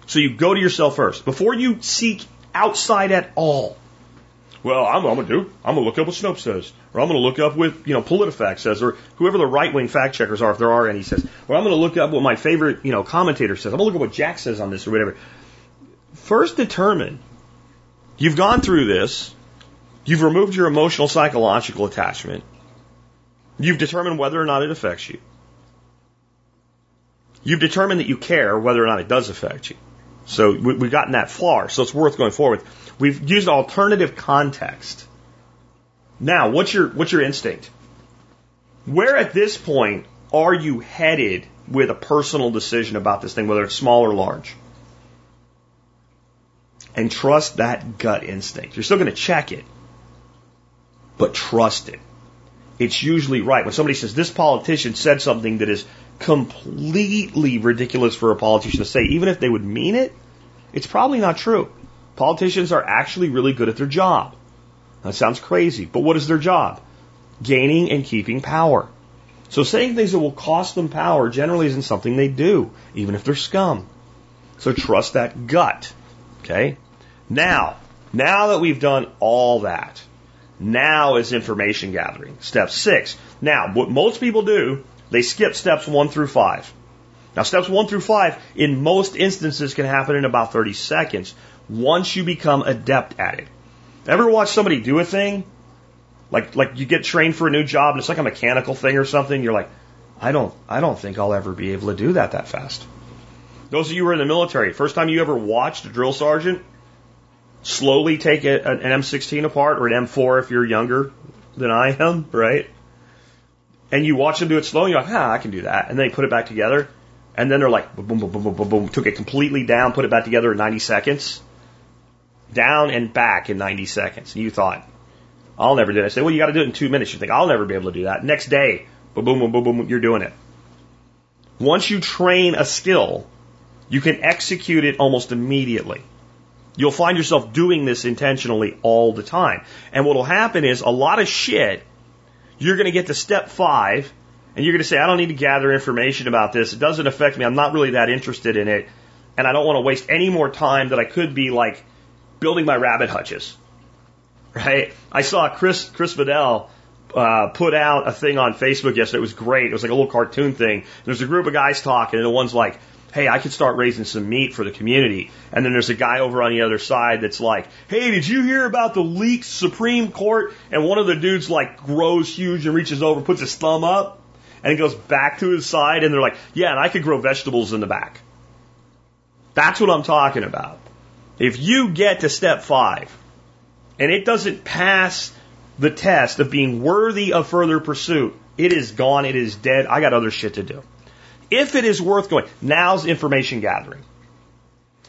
So you go to yourself first. Before you seek outside at all. Well, I'm, I'm gonna do. I'm gonna look up what Snopes says, or I'm gonna look up what you know PolitiFact says, or whoever the right wing fact checkers are, if there are any, says. Or I'm gonna look up what my favorite you know commentator says. I'm gonna look at what Jack says on this or whatever. First, determine you've gone through this. You've removed your emotional psychological attachment. You've determined whether or not it affects you. You've determined that you care whether or not it does affect you. So we, have gotten that far, so it's worth going forward. We've used alternative context. Now, what's your what's your instinct? Where at this point are you headed with a personal decision about this thing, whether it's small or large? And trust that gut instinct. You're still going to check it, but trust it. It's usually right. When somebody says this politician said something that is completely ridiculous for a politician to say, even if they would mean it, it's probably not true. Politicians are actually really good at their job. That sounds crazy, but what is their job? Gaining and keeping power. So saying things that will cost them power generally isn't something they do, even if they're scum. So trust that gut. Okay? Now, now that we've done all that, now is information gathering. Step six. Now, what most people do, they skip steps one through five. Now, steps one through five, in most instances, can happen in about 30 seconds once you become adept at it. Ever watch somebody do a thing? Like, like you get trained for a new job and it's like a mechanical thing or something. You're like, I don't, I don't think I'll ever be able to do that that fast. Those of you who are in the military, first time you ever watched a drill sergeant slowly take a, an M16 apart or an M4 if you're younger than I am, right? And you watch them do it slow and you're like, ah, I can do that. And they put it back together. And then they're like, boom, boom, boom, boom, boom, boom, took it completely down, put it back together in 90 seconds. Down and back in 90 seconds. And you thought, I'll never do it. I say, well, you got to do it in two minutes. You think, I'll never be able to do that. Next day, boom, boom, boom, boom, boom, you're doing it. Once you train a skill, you can execute it almost immediately. You'll find yourself doing this intentionally all the time. And what will happen is a lot of shit, you're going to get to step five, and you're going to say, I don't need to gather information about this. It doesn't affect me. I'm not really that interested in it. And I don't want to waste any more time that I could be like building my rabbit hutches. Right? I saw Chris, Chris Vidal, uh, put out a thing on Facebook yesterday. It was great. It was like a little cartoon thing. There's a group of guys talking, and the one's like, hey, I could start raising some meat for the community. And then there's a guy over on the other side that's like, hey, did you hear about the leaked Supreme Court? And one of the dudes like grows huge and reaches over, puts his thumb up, and he goes back to his side, and they're like, yeah, and I could grow vegetables in the back. That's what I'm talking about. If you get to step five, and it doesn't pass the test of being worthy of further pursuit, it is gone, it is dead, I got other shit to do. If it is worth going, now's information gathering.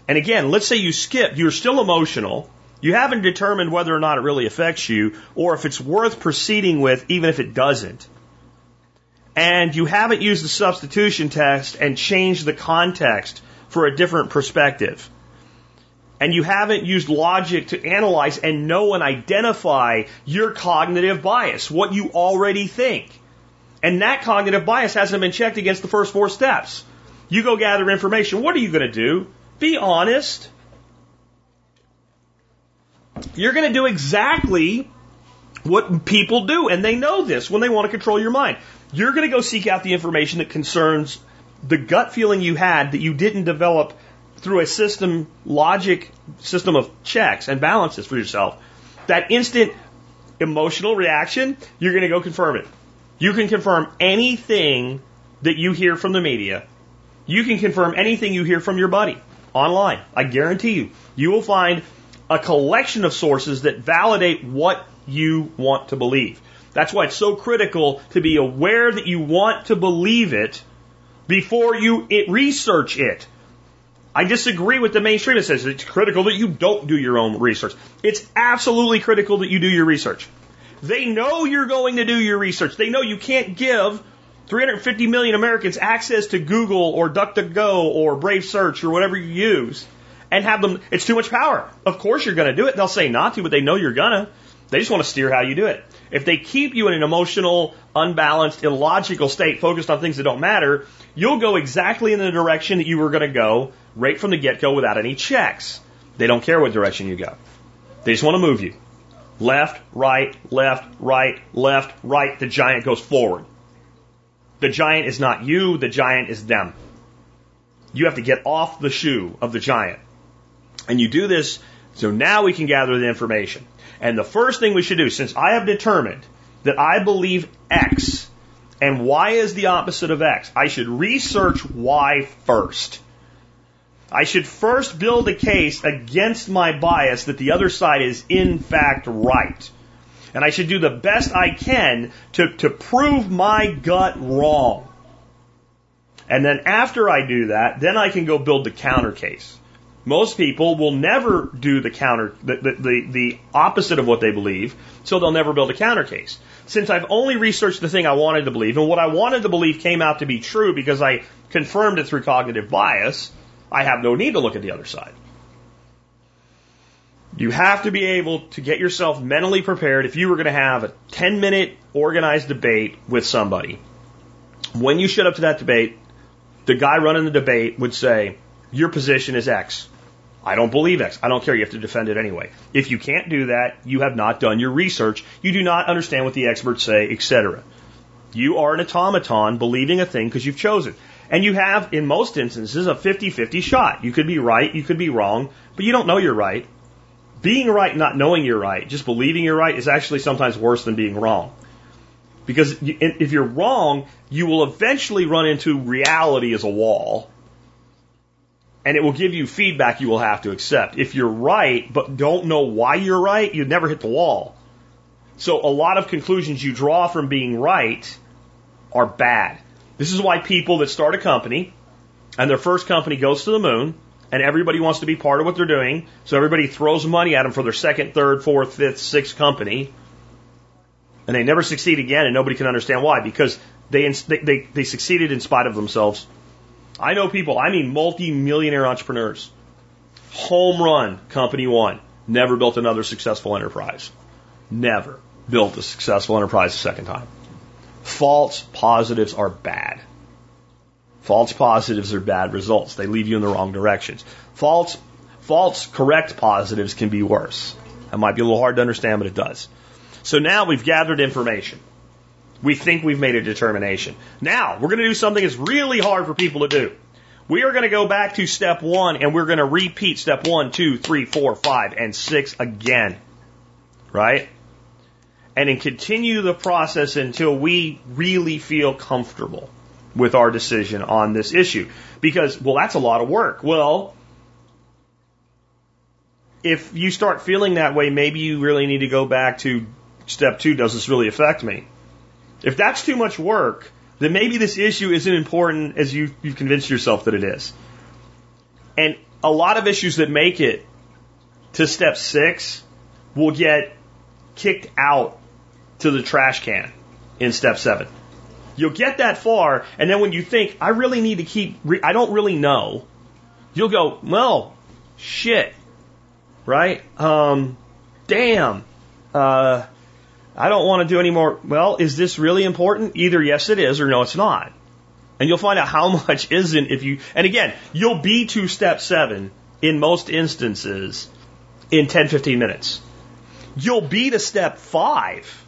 And again, let's say you skip, you're still emotional, you haven't determined whether or not it really affects you, or if it's worth proceeding with, even if it doesn't. And you haven't used the substitution test and changed the context for a different perspective. And you haven't used logic to analyze and know and identify your cognitive bias, what you already think. And that cognitive bias hasn't been checked against the first four steps. You go gather information. What are you going to do? be honest. You're going to do exactly what people do, and they know this when they want to control your mind. You're going to go seek out the information that concerns the gut feeling you had that you didn't develop through a system, logic system of checks and balances for yourself. That instant emotional reaction, you're going to go confirm it. You can confirm anything that you hear from the media. You can confirm anything you hear from your buddy online. I guarantee you. You will find a collection of sources that validate what you want to believe. That's why it's so critical to be aware that you want to believe it before you it research it. I disagree with the mainstream that says it's critical that you don't do your own research. It's absolutely critical that you do your research. They know you're going to do your research. They know you can't give 350 million Americans access to Google or DuckDuckGo or Brave Search or whatever you use and have them, it's too much power. Of course you're going to do it. They'll say not to, but they know you're going to. They just want to steer how you do it. If they keep you in an emotional, unbalanced, illogical state focused on things that don't matter, you'll go exactly in the direction that you were going to go right from the get go without any checks. They don't care what direction you go. They just want to move you. Left, right, left, right, left, right. The giant goes forward. The giant is not you, the giant is them. You have to get off the shoe of the giant. And you do this so now we can gather the information. And the first thing we should do, since I have determined that I believe X and Y is the opposite of X, I should research Y first. I should first build a case against my bias that the other side is in fact right. And I should do the best I can to, to prove my gut wrong. And then after I do that, then I can go build the counter case. Most people will never do the counter, the, the, the, the opposite of what they believe, so they'll never build a counter case. Since I've only researched the thing I wanted to believe, and what I wanted to believe came out to be true because I confirmed it through cognitive bias, I have no need to look at the other side. You have to be able to get yourself mentally prepared if you were going to have a 10 minute organized debate with somebody. When you showed up to that debate, the guy running the debate would say, Your position is X. I don't believe X. I don't care. You have to defend it anyway. If you can't do that, you have not done your research. You do not understand what the experts say, etc. You are an automaton believing a thing because you've chosen. And you have, in most instances, a 50-50 shot. You could be right, you could be wrong, but you don't know you're right. Being right, not knowing you're right, just believing you're right is actually sometimes worse than being wrong. Because if you're wrong, you will eventually run into reality as a wall and it will give you feedback you will have to accept. If you're right, but don't know why you're right, you'd never hit the wall. So a lot of conclusions you draw from being right are bad. This is why people that start a company and their first company goes to the moon and everybody wants to be part of what they're doing. So everybody throws money at them for their second, third, fourth, fifth, sixth company. And they never succeed again and nobody can understand why because they, they, they, succeeded in spite of themselves I know people, I mean multi-millionaire entrepreneurs. Home run, company one. Never built another successful enterprise. Never built a successful enterprise a second time. False positives are bad. False positives are bad results. They leave you in the wrong directions. False, false correct positives can be worse. That might be a little hard to understand, but it does. So now we've gathered information. We think we've made a determination. Now, we're going to do something that's really hard for people to do. We are going to go back to step one and we're going to repeat step one, two, three, four, five, and six again. Right? And then continue the process until we really feel comfortable with our decision on this issue. Because, well, that's a lot of work. Well, if you start feeling that way, maybe you really need to go back to step two. Does this really affect me? If that's too much work, then maybe this issue isn't important as you, you've convinced yourself that it is. And a lot of issues that make it to step six will get kicked out to the trash can in step seven. You'll get that far, and then when you think, I really need to keep, re- I don't really know, you'll go, well, shit, right? Um, damn, uh, I don't want to do any more. Well, is this really important? Either yes, it is, or no, it's not. And you'll find out how much isn't if you, and again, you'll be to step seven in most instances in 10, 15 minutes. You'll be to step five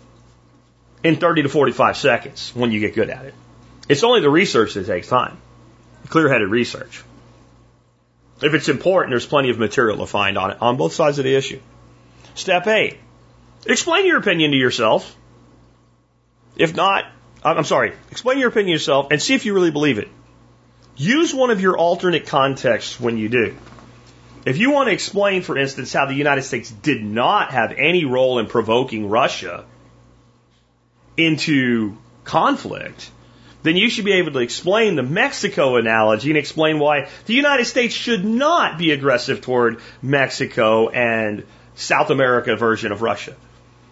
in 30 to 45 seconds when you get good at it. It's only the research that takes time. Clear headed research. If it's important, there's plenty of material to find on it on both sides of the issue. Step eight, explain your opinion to yourself. If not, I'm sorry, explain your opinion to yourself and see if you really believe it. Use one of your alternate contexts when you do. If you want to explain, for instance, how the United States did not have any role in provoking Russia into conflict, then you should be able to explain the Mexico analogy and explain why the United States should not be aggressive toward Mexico and South America version of Russia.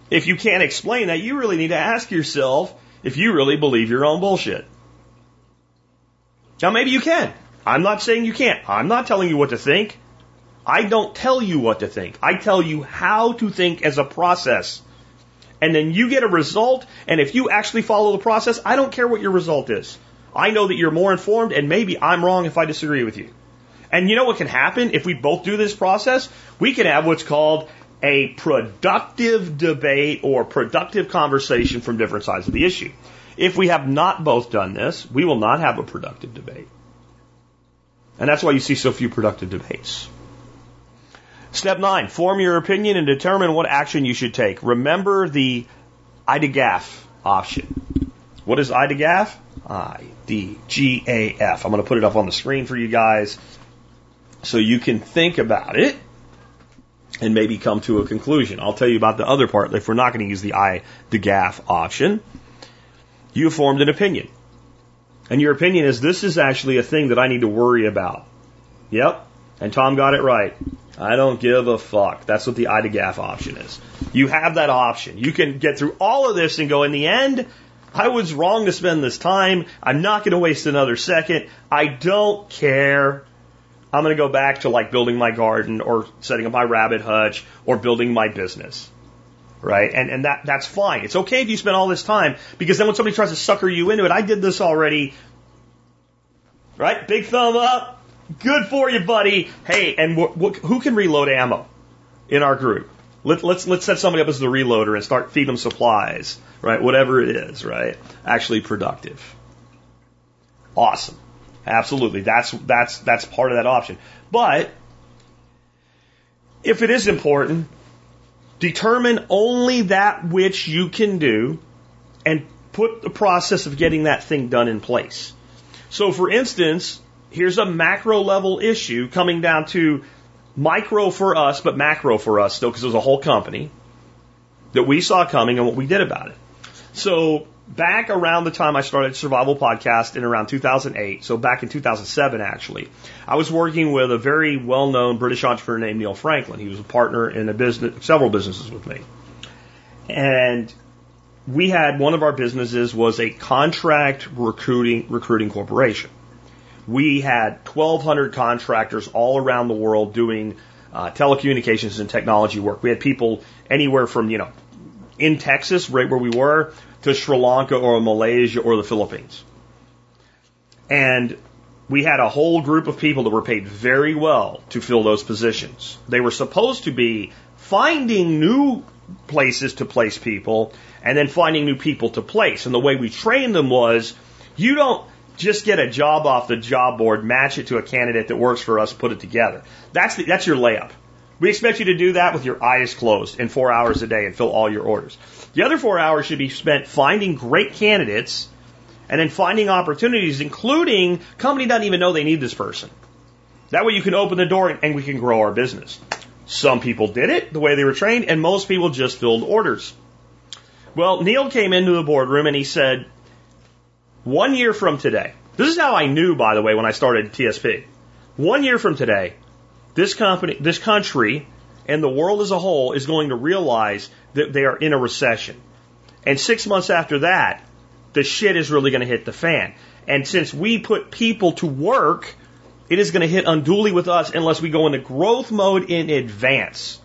If you can't explain that, you really need to ask yourself if you really believe your own bullshit. Now maybe you can. I'm not saying you can't. I'm not telling you what to think. I don't tell you what to think. I tell you how to think as a process. And then you get a result, and if you actually follow the process, I don't care what your result is. I know that you're more informed, and maybe I'm wrong if I disagree with you. And you know what can happen if we both do this process? We can have what's called a productive debate or productive conversation from different sides of the issue. If we have not both done this, we will not have a productive debate. And that's why you see so few productive debates. Step nine, form your opinion and determine what action you should take. Remember the IDGAF option. What is IDGAF? I-D-G-A-F. I'm going to put it up on the screen for you guys so you can think about it and maybe come to a conclusion. I'll tell you about the other part if we're not going to use the I, option. You formed an opinion. And your opinion is this is actually a thing that I need to worry about. Yep. And Tom got it right. I don't give a fuck. That's what the I to option is. You have that option. You can get through all of this and go, in the end, I was wrong to spend this time. I'm not going to waste another second. I don't care. I'm going to go back to like building my garden or setting up my rabbit hutch or building my business. Right? And, and that, that's fine. It's okay if you spend all this time because then when somebody tries to sucker you into it, I did this already. Right? Big thumb up. Good for you, buddy. Hey, and who can reload ammo in our group? Let, let's let's set somebody up as the reloader and start feeding them supplies, right? Whatever it is, right? Actually productive. Awesome. Absolutely. That's that's that's part of that option. But if it is important, determine only that which you can do and put the process of getting that thing done in place. So for instance, here's a macro level issue coming down to micro for us, but macro for us still, because it was a whole company that we saw coming and what we did about it. So back around the time I started Survival Podcast in around 2008, so back in 2007 actually, I was working with a very well-known British entrepreneur named Neil Franklin. He was a partner in a business, several businesses with me. And we had one of our businesses was a contract recruiting recruiting corporation we had 1,200 contractors all around the world doing uh, telecommunications and technology work. We had people anywhere from, you know, in Texas, right where we were, to Sri Lanka or Malaysia or the Philippines. And we had a whole group of people that were paid very well to fill those positions. They were supposed to be finding new places to place people and then finding new people to place. And the way we trained them was you don't just get a job off the job board, match it to a candidate that works for us, put it together. That's the, that's your layup. We expect you to do that with your eyes closed in four hours a day and fill all your orders. The other four hours should be spent finding great candidates and then finding opportunities, including company doesn't even know they need this person. That way you can open the door and we can grow our business. Some people did it the way they were trained, and most people just filled orders. Well, Neil came into the boardroom and he said, one year from today, this is how I knew, by the way, when I started TSP. One year from today, this company, this country, and the world as a whole is going to realize that they are in a recession. And six months after that, the shit is really going to hit the fan. And since we put people to work, it is going to hit unduly with us unless we go into growth mode in advance.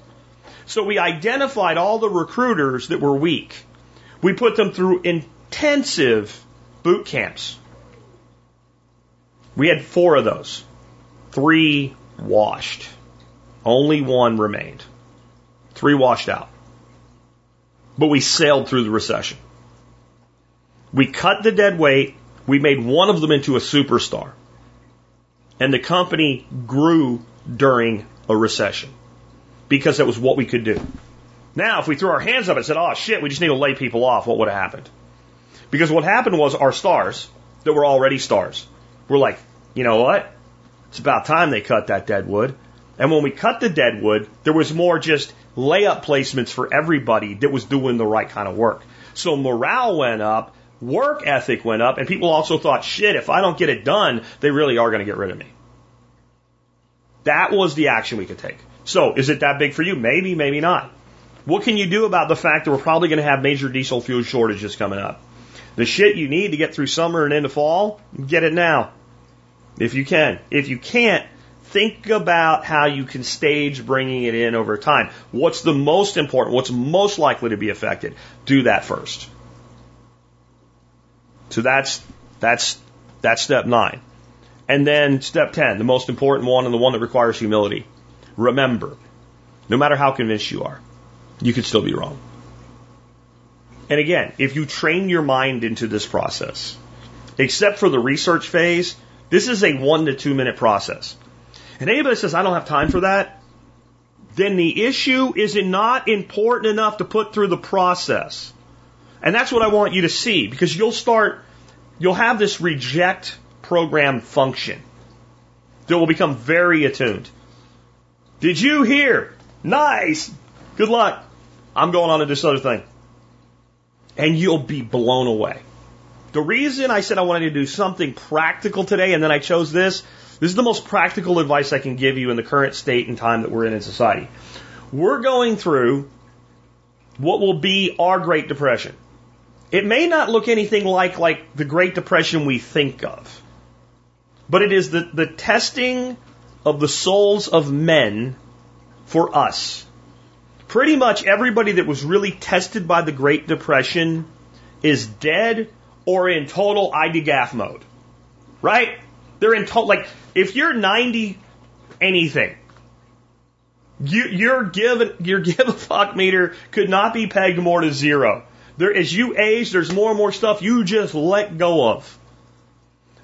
So we identified all the recruiters that were weak. We put them through intensive boot camps. We had four of those. Three washed. Only one remained. Three washed out. But we sailed through the recession. We cut the dead weight. We made one of them into a superstar. And the company grew during a recession because that was what we could do. Now, if we threw our hands up and said, oh shit, we just need to lay people off, what would have happened? Because what happened was our stars that were already stars were like, you know what? It's about time they cut that dead wood. And when we cut the dead wood, there was more just layup placements for everybody that was doing the right kind of work. So morale went up, work ethic went up, and people also thought, shit, if I don't get it done, they really are going to get rid of me. That was the action we could take. So is it that big for you? Maybe, maybe not. What can you do about the fact that we're probably going to have major diesel fuel shortages coming up? The shit you need to get through summer and into fall, get it now. If you can. If you can't, think about how you can stage bringing it in over time. What's the most important? What's most likely to be affected? Do that first. So that's, that's, that's step nine. And then step 10, the most important one and the one that requires humility. Remember, no matter how convinced you are, you could still be wrong. And again, if you train your mind into this process, except for the research phase, this is a one to two minute process. And anybody says, I don't have time for that, then the issue is it not important enough to put through the process. And that's what I want you to see because you'll start, you'll have this reject program function that will become very attuned. Did you hear? Nice. Good luck. I'm going on to this other thing and you'll be blown away. The reason I said I wanted to do something practical today and then I chose this, this is the most practical advice I can give you in the current state and time that we're in in society. We're going through what will be our Great Depression. It may not look anything like, like the Great Depression we think of, but it is the, the testing of the souls of men for us pretty much everybody that was really tested by the Great Depression is dead or in total IDGAF mode. Right? They're in total, like, if you're 90 anything, you, your give, your give a fuck meter could not be pegged more to zero. There, as you age, there's more and more stuff you just let go of.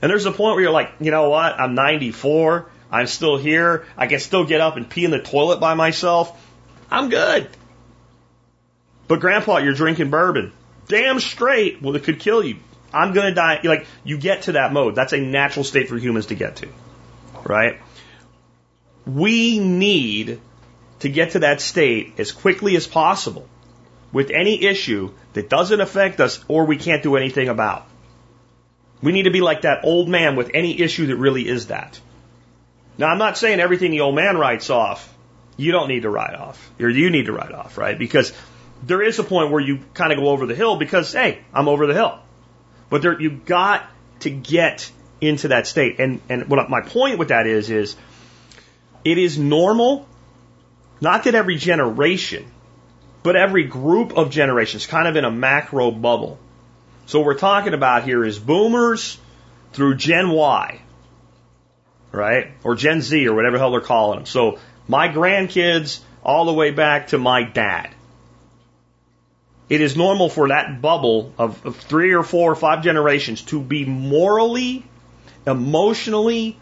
And there's a point where you're like, you know what? I'm 94. I'm still here. I can still get up and pee in the toilet by myself. I'm good. But grandpa, you're drinking bourbon. Damn straight. Well, it could kill you. I'm going to die. Like, you get to that mode. That's a natural state for humans to get to. Right? We need to get to that state as quickly as possible with any issue that doesn't affect us or we can't do anything about. We need to be like that old man with any issue that really is that. Now, I'm not saying everything the old man writes off you don't need to ride off, or you need to ride off, right? Because there is a point where you kind of go over the hill because, hey, I'm over the hill. But there, you got to get into that state. And, and what my point with that is, is it is normal, not that every generation, but every group of generations, kind of in a macro bubble. So what we're talking about here is boomers through Gen Y, right? Or Gen Z or whatever the hell they're calling them. So my grandkids, all the way back to my dad. It is normal for that bubble of, of three or four or five generations to be morally, emotionally,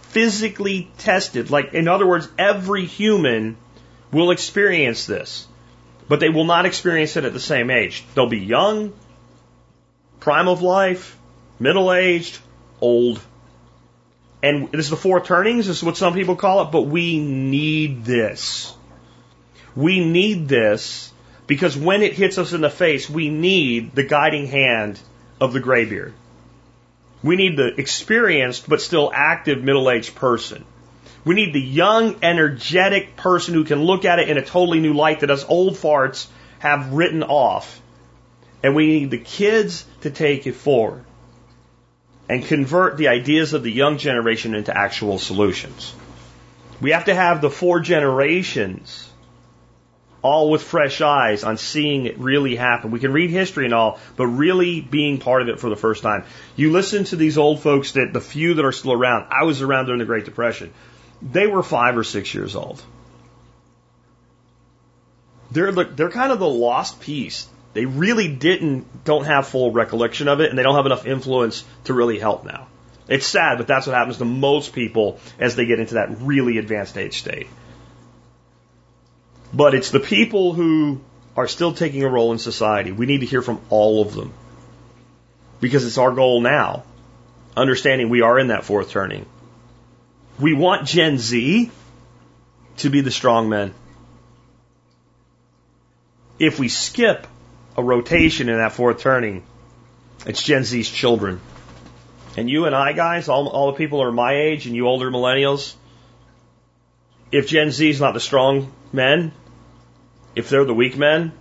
physically tested. Like, in other words, every human will experience this, but they will not experience it at the same age. They'll be young, prime of life, middle aged, old. And this is the four turnings, this is what some people call it, but we need this. We need this because when it hits us in the face, we need the guiding hand of the graybeard. We need the experienced but still active middle aged person. We need the young, energetic person who can look at it in a totally new light that us old farts have written off. And we need the kids to take it forward and convert the ideas of the young generation into actual solutions. We have to have the four generations all with fresh eyes on seeing it really happen. We can read history and all, but really being part of it for the first time. You listen to these old folks that the few that are still around. I was around during the Great Depression. They were five or six years old. They're they're kind of the lost piece. They really didn't don't have full recollection of it, and they don't have enough influence to really help now. It's sad, but that's what happens to most people as they get into that really advanced age state. But it's the people who are still taking a role in society. We need to hear from all of them. Because it's our goal now, understanding we are in that fourth turning. We want Gen Z to be the strong men. If we skip a rotation in that fourth turning, it's Gen Z's children. And you and I, guys, all, all the people are my age and you older millennials, if Gen Z is not the strong men, if they're the weak men,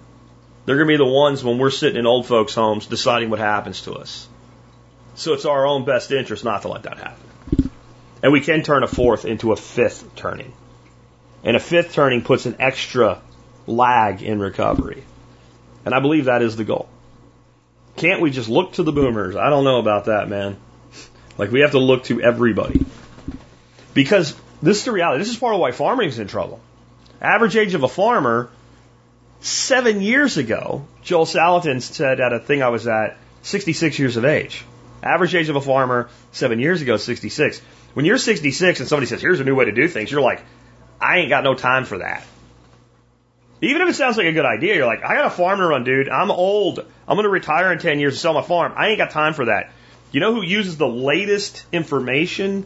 they're going to be the ones when we're sitting in old folks' homes deciding what happens to us. So it's our own best interest not to let that happen. And we can turn a fourth into a fifth turning. And a fifth turning puts an extra lag in recovery. And I believe that is the goal. Can't we just look to the boomers? I don't know about that, man. Like we have to look to everybody. Because this is the reality. This is part of why farming is in trouble. Average age of a farmer, seven years ago, Joel Salatin said at a thing I was at, 66 years of age. Average age of a farmer, seven years ago, 66. When you're 66 and somebody says, here's a new way to do things, you're like, I ain't got no time for that. Even if it sounds like a good idea, you're like, I got a farm to run, dude. I'm old. I'm going to retire in 10 years and sell my farm. I ain't got time for that. You know who uses the latest information?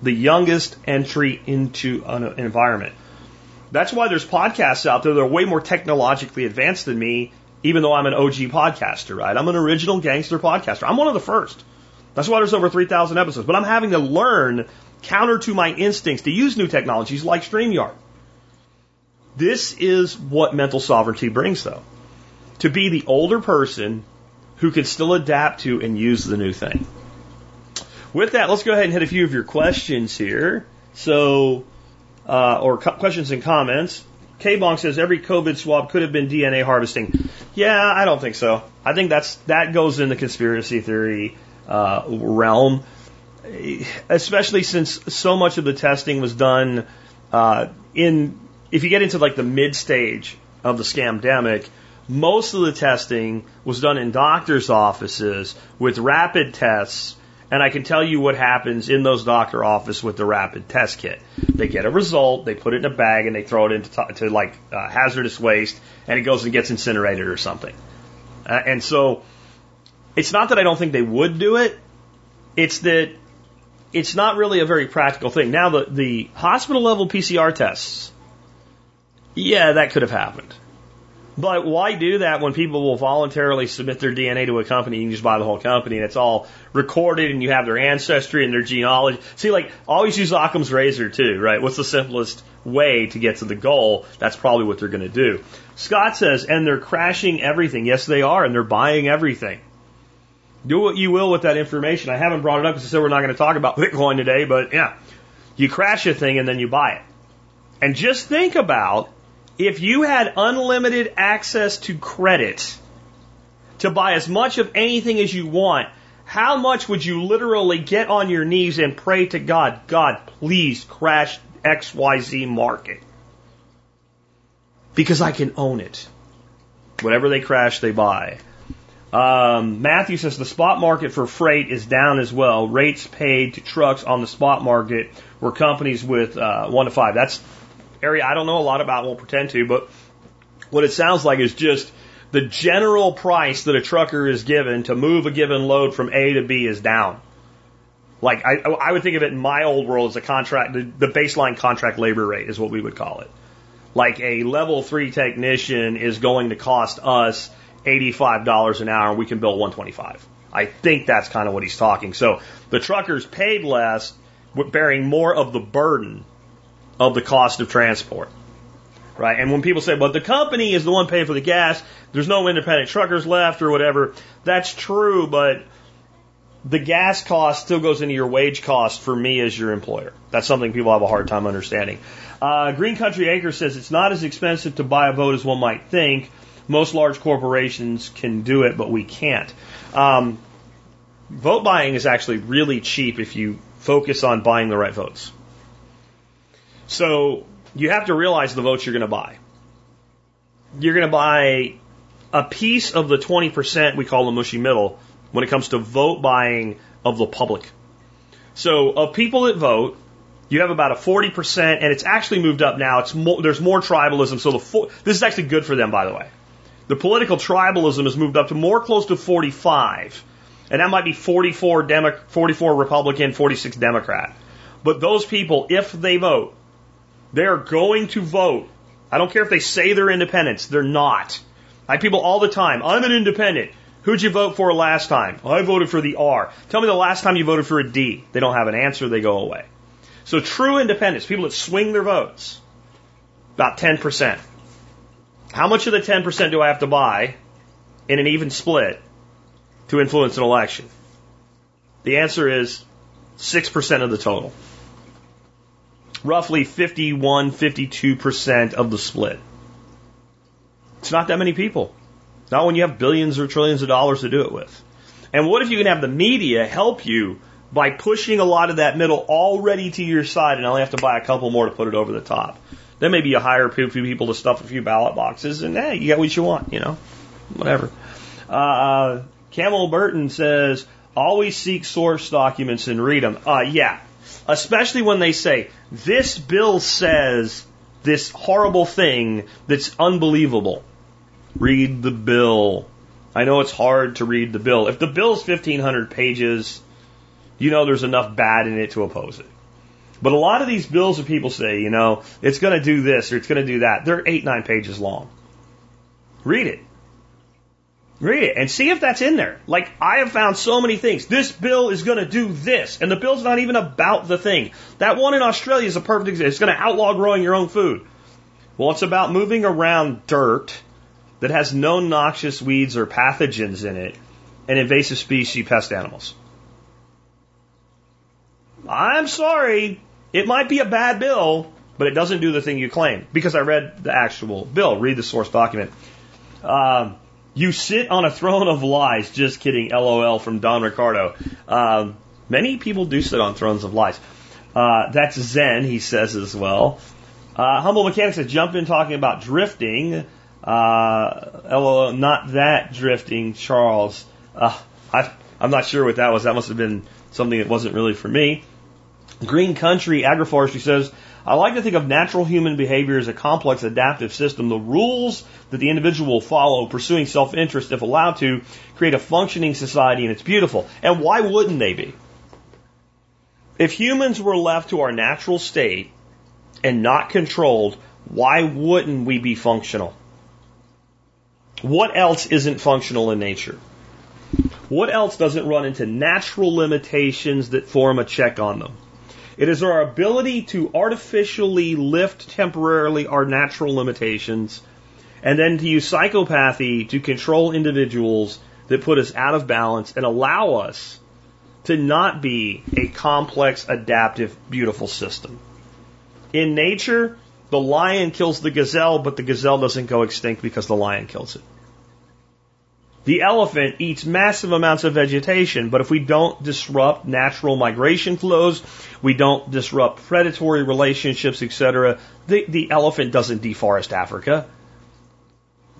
The youngest entry into an environment. That's why there's podcasts out there that are way more technologically advanced than me, even though I'm an OG podcaster, right? I'm an original gangster podcaster. I'm one of the first. That's why there's over 3,000 episodes. But I'm having to learn counter to my instincts to use new technologies like StreamYard. This is what mental sovereignty brings, though. To be the older person who can still adapt to and use the new thing. With that, let's go ahead and hit a few of your questions here. So, uh, or co- questions and comments. K-Bonk says every COVID swab could have been DNA harvesting. Yeah, I don't think so. I think that's that goes in the conspiracy theory uh, realm, especially since so much of the testing was done uh, in. If you get into like the mid stage of the scamdemic, most of the testing was done in doctors' offices with rapid tests, and I can tell you what happens in those doctor offices with the rapid test kit. They get a result, they put it in a bag, and they throw it into to like uh, hazardous waste, and it goes and gets incinerated or something. Uh, and so, it's not that I don't think they would do it; it's that it's not really a very practical thing. Now, the the hospital level PCR tests, yeah, that could have happened. But why do that when people will voluntarily submit their DNA to a company? And you just buy the whole company and it's all recorded and you have their ancestry and their genealogy. See, like, always use Occam's razor too, right? What's the simplest way to get to the goal? That's probably what they're going to do. Scott says, and they're crashing everything. Yes, they are, and they're buying everything. Do what you will with that information. I haven't brought it up because I said we're not going to talk about Bitcoin today, but yeah. You crash a thing and then you buy it. And just think about if you had unlimited access to credit to buy as much of anything as you want, how much would you literally get on your knees and pray to God, God, please crash XYZ market? Because I can own it. Whatever they crash, they buy. Um, Matthew says the spot market for freight is down as well. Rates paid to trucks on the spot market were companies with uh, one to five. That's area I don't know a lot about, won't pretend to, but what it sounds like is just the general price that a trucker is given to move a given load from A to B is down. Like I, I would think of it in my old world as a contract, the, the baseline contract labor rate is what we would call it. Like a level three technician is going to cost us $85 an hour and we can bill 125. I think that's kind of what he's talking. So the truckers paid less, bearing more of the burden of the cost of transport. Right? And when people say, but the company is the one paying for the gas, there's no independent truckers left or whatever, that's true, but the gas cost still goes into your wage cost for me as your employer. That's something people have a hard time understanding. Uh, Green Country Acre says it's not as expensive to buy a vote as one might think. Most large corporations can do it, but we can't. Um, vote buying is actually really cheap if you focus on buying the right votes. So you have to realize the votes you're going to buy. You're going to buy a piece of the 20% we call the mushy middle when it comes to vote buying of the public. So of people that vote, you have about a 40%, and it's actually moved up now. It's more, there's more tribalism. So the this is actually good for them, by the way. The political tribalism has moved up to more close to 45, and that might be 44 Demo, 44 Republican, 46 Democrat. But those people, if they vote, they are going to vote. I don't care if they say they're independents; they're not. I have people all the time. I'm an independent. Who'd you vote for last time? I voted for the R. Tell me the last time you voted for a D. They don't have an answer, they go away. So true independents, people that swing their votes, about 10%. How much of the 10% do I have to buy in an even split to influence an election? The answer is 6% of the total. Roughly 51, 52% of the split. It's not that many people. Not when you have billions or trillions of dollars to do it with. And what if you can have the media help you by pushing a lot of that middle already to your side and only have to buy a couple more to put it over the top? Then maybe you hire a few people to stuff a few ballot boxes and hey, you get what you want, you know, whatever. Uh, Camel Burton says, always seek source documents and read them. Uh, yeah, especially when they say, this bill says this horrible thing that's unbelievable. Read the bill. I know it's hard to read the bill. If the bill's 1500 pages, you know there's enough bad in it to oppose it. But a lot of these bills that people say, you know, it's going to do this or it's going to do that, they're eight, nine pages long. Read it. Read it and see if that's in there. Like, I have found so many things. This bill is going to do this, and the bill's not even about the thing. That one in Australia is a perfect example. It's going to outlaw growing your own food. Well, it's about moving around dirt that has no noxious weeds or pathogens in it and invasive species pest animals. I'm sorry, it might be a bad bill, but it doesn't do the thing you claim because I read the actual bill. Read the source document. Um, you sit on a throne of lies. Just kidding. LOL from Don Ricardo. Um, many people do sit on thrones of lies. Uh, that's Zen, he says as well. Uh, Humble Mechanics says, jump in talking about drifting. Uh, LOL, not that drifting, Charles. Uh, I, I'm not sure what that was. That must have been something that wasn't really for me. Green Country Agroforestry says, I like to think of natural human behavior as a complex adaptive system. The rules that the individual will follow, pursuing self interest, if allowed to, create a functioning society, and it's beautiful. And why wouldn't they be? If humans were left to our natural state and not controlled, why wouldn't we be functional? What else isn't functional in nature? What else doesn't run into natural limitations that form a check on them? It is our ability to artificially lift temporarily our natural limitations and then to use psychopathy to control individuals that put us out of balance and allow us to not be a complex, adaptive, beautiful system. In nature, the lion kills the gazelle, but the gazelle doesn't go extinct because the lion kills it. The elephant eats massive amounts of vegetation, but if we don't disrupt natural migration flows, we don't disrupt predatory relationships, etc., the, the elephant doesn't deforest Africa.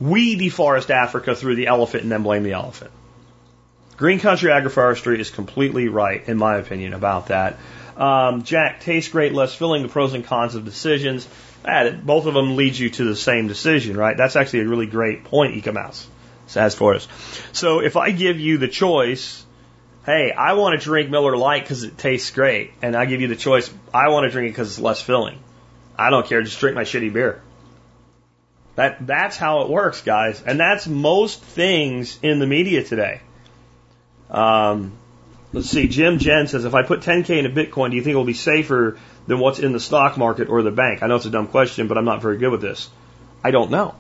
We deforest Africa through the elephant and then blame the elephant. Green Country Agroforestry is completely right, in my opinion, about that. Um, Jack, tastes great, less filling, the pros and cons of decisions. Both of them lead you to the same decision, right? That's actually a really great point, Ecomouse as for us. So if I give you the choice, hey, I want to drink Miller Lite because it tastes great, and I give you the choice, I want to drink it because it's less filling. I don't care, just drink my shitty beer. That that's how it works, guys, and that's most things in the media today. Um, let's see, Jim Jen says, if I put 10k into Bitcoin, do you think it will be safer than what's in the stock market or the bank? I know it's a dumb question, but I'm not very good with this. I don't know.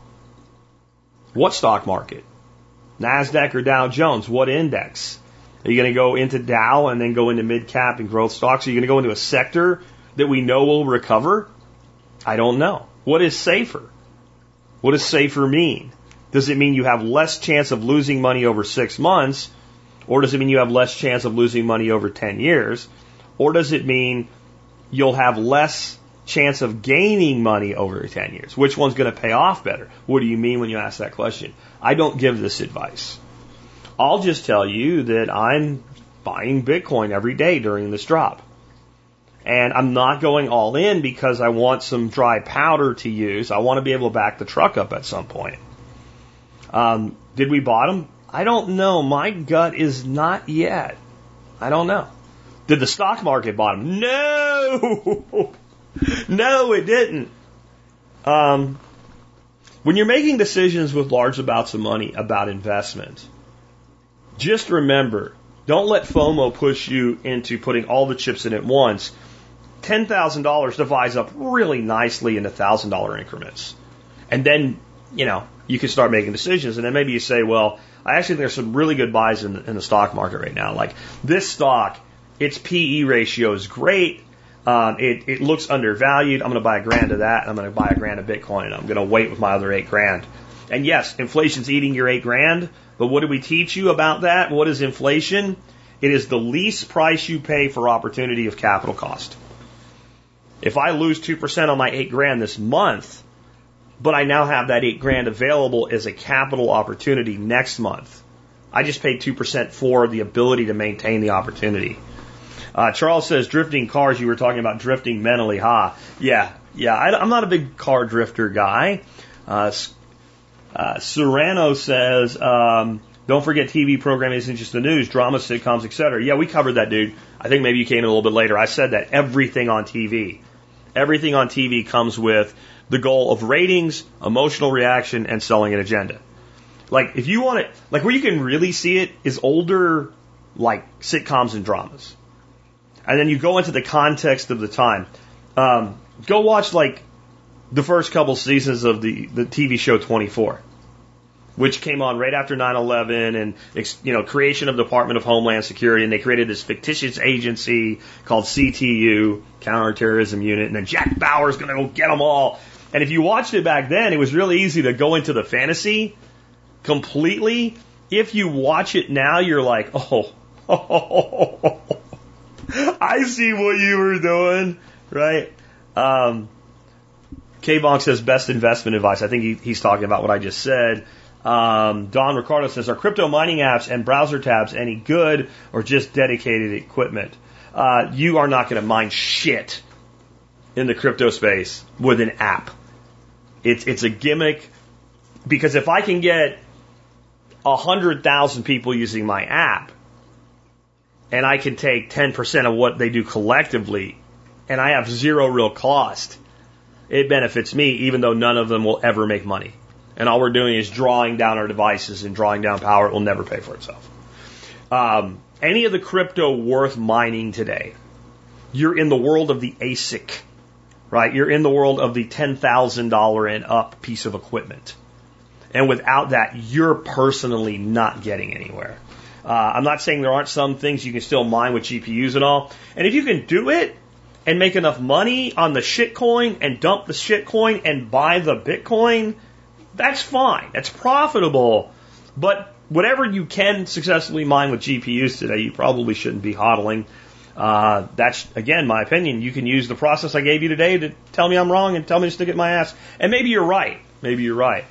What stock market? NASDAQ or Dow Jones? What index? Are you going to go into Dow and then go into mid cap and growth stocks? Are you going to go into a sector that we know will recover? I don't know. What is safer? What does safer mean? Does it mean you have less chance of losing money over six months? Or does it mean you have less chance of losing money over 10 years? Or does it mean you'll have less chance of gaining money over 10 years? Which one's going to pay off better? What do you mean when you ask that question? I don't give this advice. I'll just tell you that I'm buying Bitcoin every day during this drop. And I'm not going all in because I want some dry powder to use. I want to be able to back the truck up at some point. Um, did we bottom? I don't know. My gut is not yet. I don't know. Did the stock market bottom? No! no, it didn't. Um, when you're making decisions with large amounts of money about investment, just remember, don't let FOMO push you into putting all the chips in at once. $10,000 divides up really nicely into $1,000 increments. And then, you know, you can start making decisions. And then maybe you say, well, I actually think there's some really good buys in in the stock market right now. Like this stock, its PE ratio is great. Um, it, it looks undervalued. I'm going to buy a grand of that. I'm going to buy a grand of Bitcoin. And I'm going to wait with my other eight grand. And yes, inflation's eating your eight grand. But what did we teach you about that? What is inflation? It is the least price you pay for opportunity of capital cost. If I lose 2% on my eight grand this month, but I now have that eight grand available as a capital opportunity next month. I just paid 2% for the ability to maintain the opportunity. Uh, Charles says, drifting cars, you were talking about drifting mentally, ha. Huh? Yeah, yeah, I, am not a big car drifter guy. Uh, uh, Serrano says, um, don't forget TV programming isn't just the news, drama, sitcoms, etc. Yeah, we covered that, dude. I think maybe you came in a little bit later. I said that everything on TV, everything on TV comes with the goal of ratings, emotional reaction, and selling an agenda. Like, if you want it, like where you can really see it is older, like sitcoms and dramas. And then you go into the context of the time. Um, go watch like the first couple seasons of the, the TV show 24, which came on right after 9-11 and, you know, creation of Department of Homeland Security. And they created this fictitious agency called CTU, Counterterrorism Unit. And then Jack Bauer's going to go get them all. And if you watched it back then, it was really easy to go into the fantasy completely. If you watch it now, you're like, oh, oh I see what you were doing, right? Um, K Bonk says best investment advice. I think he, he's talking about what I just said. Um, Don Ricardo says, are crypto mining apps and browser tabs any good or just dedicated equipment? Uh, you are not going to mine shit in the crypto space with an app. It's it's a gimmick because if I can get a hundred thousand people using my app, and I can take ten percent of what they do collectively, and I have zero real cost, it benefits me, even though none of them will ever make money. And all we're doing is drawing down our devices and drawing down power. It will never pay for itself. Um, any of the crypto worth mining today, you're in the world of the ASIC right? You're in the world of the $10,000 and up piece of equipment. And without that, you're personally not getting anywhere. Uh, I'm not saying there aren't some things you can still mine with GPUs and all. And if you can do it and make enough money on the shitcoin and dump the shitcoin and buy the Bitcoin, that's fine. That's profitable. But whatever you can successfully mine with GPUs today, you probably shouldn't be hodling. Uh, that's again my opinion. You can use the process I gave you today to tell me I'm wrong and tell me to stick it in my ass. And maybe you're right. Maybe you're right.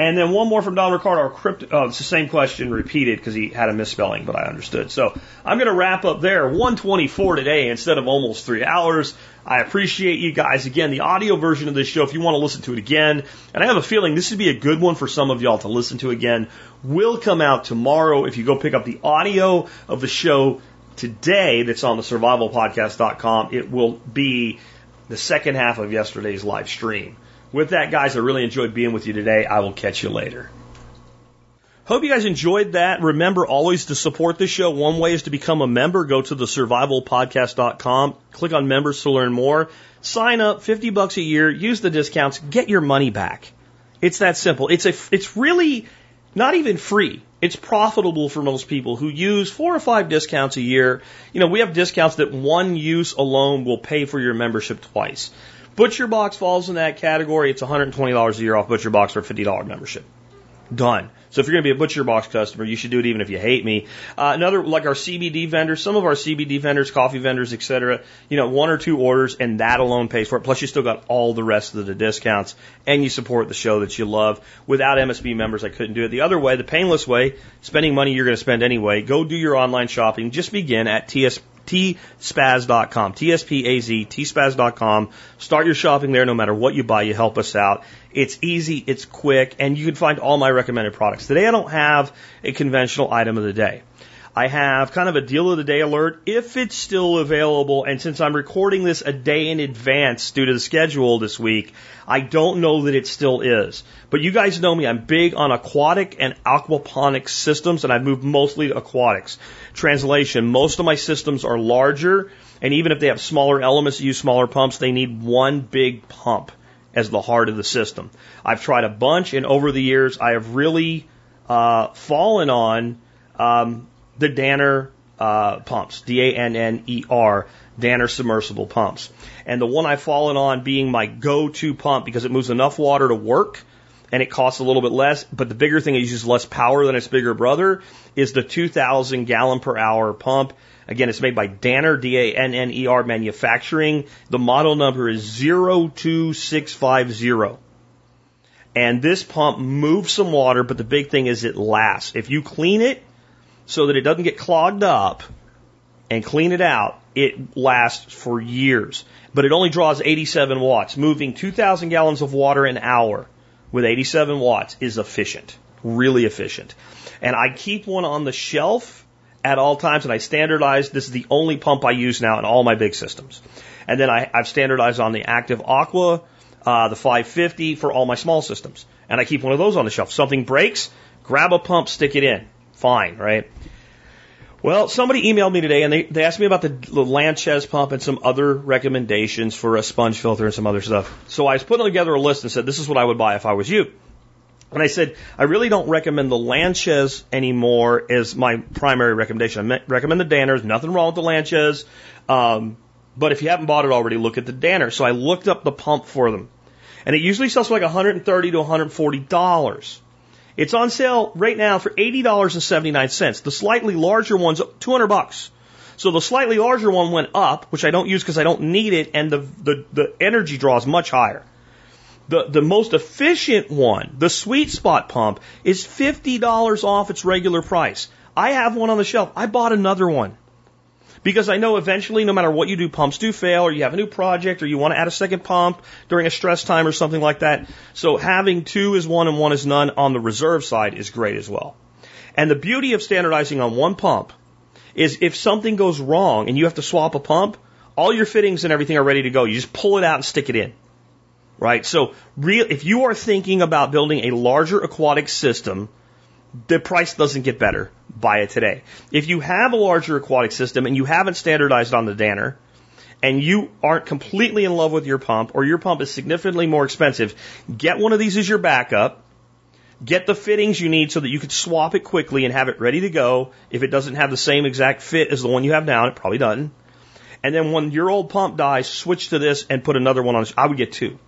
And then one more from Don Ricardo. Oh, uh, it's the same question repeated because he had a misspelling, but I understood. So I'm going to wrap up there. 124 today instead of almost three hours. I appreciate you guys. Again, the audio version of this show, if you want to listen to it again, and I have a feeling this would be a good one for some of y'all to listen to again, will come out tomorrow if you go pick up the audio of the show today that's on the survivalpodcast.com. It will be the second half of yesterday's live stream. With that, guys, I really enjoyed being with you today. I will catch you later. Hope you guys enjoyed that. Remember always to support this show. One way is to become a member. Go to the survivalpodcast.com, click on members to learn more. Sign up, 50 bucks a year, use the discounts, get your money back. It's that simple. It's a, it's really not even free. It's profitable for most people who use four or five discounts a year. You know, we have discounts that one use alone will pay for your membership twice. Butcher Box falls in that category. It's $120 a year off Butcher Box for a $50 membership. Done. So if you're going to be a Butcher Box customer, you should do it even if you hate me. Uh, another, like our CBD vendors, some of our CBD vendors, coffee vendors, etc. You know, one or two orders and that alone pays for it. Plus you still got all the rest of the discounts and you support the show that you love. Without MSB members, I couldn't do it. The other way, the painless way, spending money you're going to spend anyway, go do your online shopping. Just begin at TS tspaz.com, T-S-P-A-Z, tspaz.com. Start your shopping there no matter what you buy. You help us out. It's easy, it's quick, and you can find all my recommended products. Today I don't have a conventional item of the day. I have kind of a deal of the day alert if it's still available. And since I'm recording this a day in advance due to the schedule this week, I don't know that it still is. But you guys know me. I'm big on aquatic and aquaponic systems and I've moved mostly to aquatics. Translation. Most of my systems are larger and even if they have smaller elements that use smaller pumps, they need one big pump as the heart of the system. I've tried a bunch and over the years I have really, uh, fallen on, um, the Danner uh, pumps, D-A-N-N-E-R, Danner submersible pumps. And the one I've fallen on being my go-to pump because it moves enough water to work and it costs a little bit less, but the bigger thing, is it uses less power than its bigger brother, is the 2,000 gallon per hour pump. Again, it's made by Danner, D-A-N-N-E-R Manufacturing. The model number is 02650. And this pump moves some water, but the big thing is it lasts. If you clean it, so that it doesn't get clogged up and clean it out, it lasts for years. But it only draws 87 watts. Moving 2,000 gallons of water an hour with 87 watts is efficient, really efficient. And I keep one on the shelf at all times, and I standardize. This is the only pump I use now in all my big systems. And then I, I've standardized on the Active Aqua, uh, the 550 for all my small systems. And I keep one of those on the shelf. Something breaks, grab a pump, stick it in. Fine, right? Well, somebody emailed me today and they, they asked me about the, the Lanchez pump and some other recommendations for a sponge filter and some other stuff. So I was putting together a list and said, this is what I would buy if I was you. And I said, I really don't recommend the Lanchez anymore as my primary recommendation. I recommend the Danners. Nothing wrong with the Lanchez. Um, but if you haven't bought it already, look at the Danner. So I looked up the pump for them. And it usually sells for like 130 to 140 dollars. It's on sale right now for $80.79. The slightly larger one's 200 bucks. So the slightly larger one went up, which I don't use because I don't need it, and the, the, the energy draw is much higher. The, the most efficient one, the sweet spot pump, is $50 off its regular price. I have one on the shelf. I bought another one. Because I know eventually, no matter what you do, pumps do fail, or you have a new project, or you want to add a second pump during a stress time or something like that. So having two is one and one is none on the reserve side is great as well. And the beauty of standardizing on one pump is if something goes wrong and you have to swap a pump, all your fittings and everything are ready to go. You just pull it out and stick it in. Right? So real, if you are thinking about building a larger aquatic system, the price doesn't get better. Buy it today. If you have a larger aquatic system and you haven't standardized on the Danner, and you aren't completely in love with your pump, or your pump is significantly more expensive, get one of these as your backup. Get the fittings you need so that you can swap it quickly and have it ready to go. If it doesn't have the same exact fit as the one you have now, it probably doesn't. And then when your old pump dies, switch to this and put another one on. I would get two.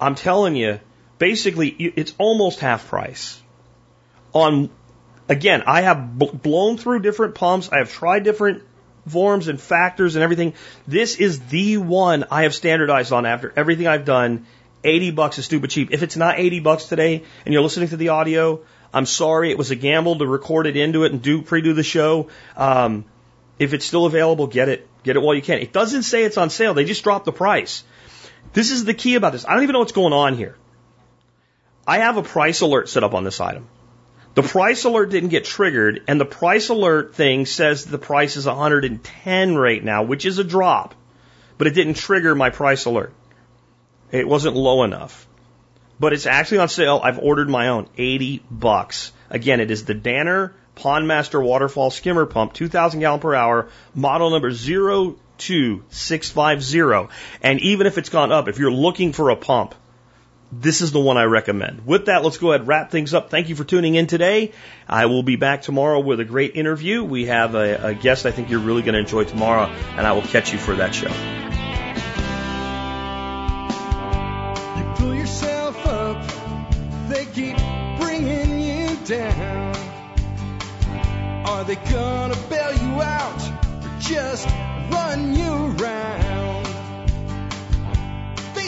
I'm telling you, basically, it's almost half price on, again, I have blown through different pumps. I have tried different forms and factors and everything. This is the one I have standardized on after everything I've done. 80 bucks is stupid cheap. If it's not 80 bucks today and you're listening to the audio, I'm sorry. It was a gamble to record it into it and do pre-do the show. Um, if it's still available, get it. Get it while you can. It doesn't say it's on sale. They just dropped the price. This is the key about this. I don't even know what's going on here. I have a price alert set up on this item. The price alert didn't get triggered, and the price alert thing says the price is 110 right now, which is a drop, but it didn't trigger my price alert. It wasn't low enough. But it's actually on sale. I've ordered my own, 80 bucks. Again, it is the Danner Pondmaster Waterfall Skimmer Pump, 2,000 gallon per hour, model number 02650. And even if it's gone up, if you're looking for a pump this is the one I recommend. With that, let's go ahead and wrap things up. Thank you for tuning in today. I will be back tomorrow with a great interview. We have a, a guest I think you're really going to enjoy tomorrow, and I will catch you for that show. You pull yourself up, they keep bringing you down. Are they gonna bail you out or just run you around?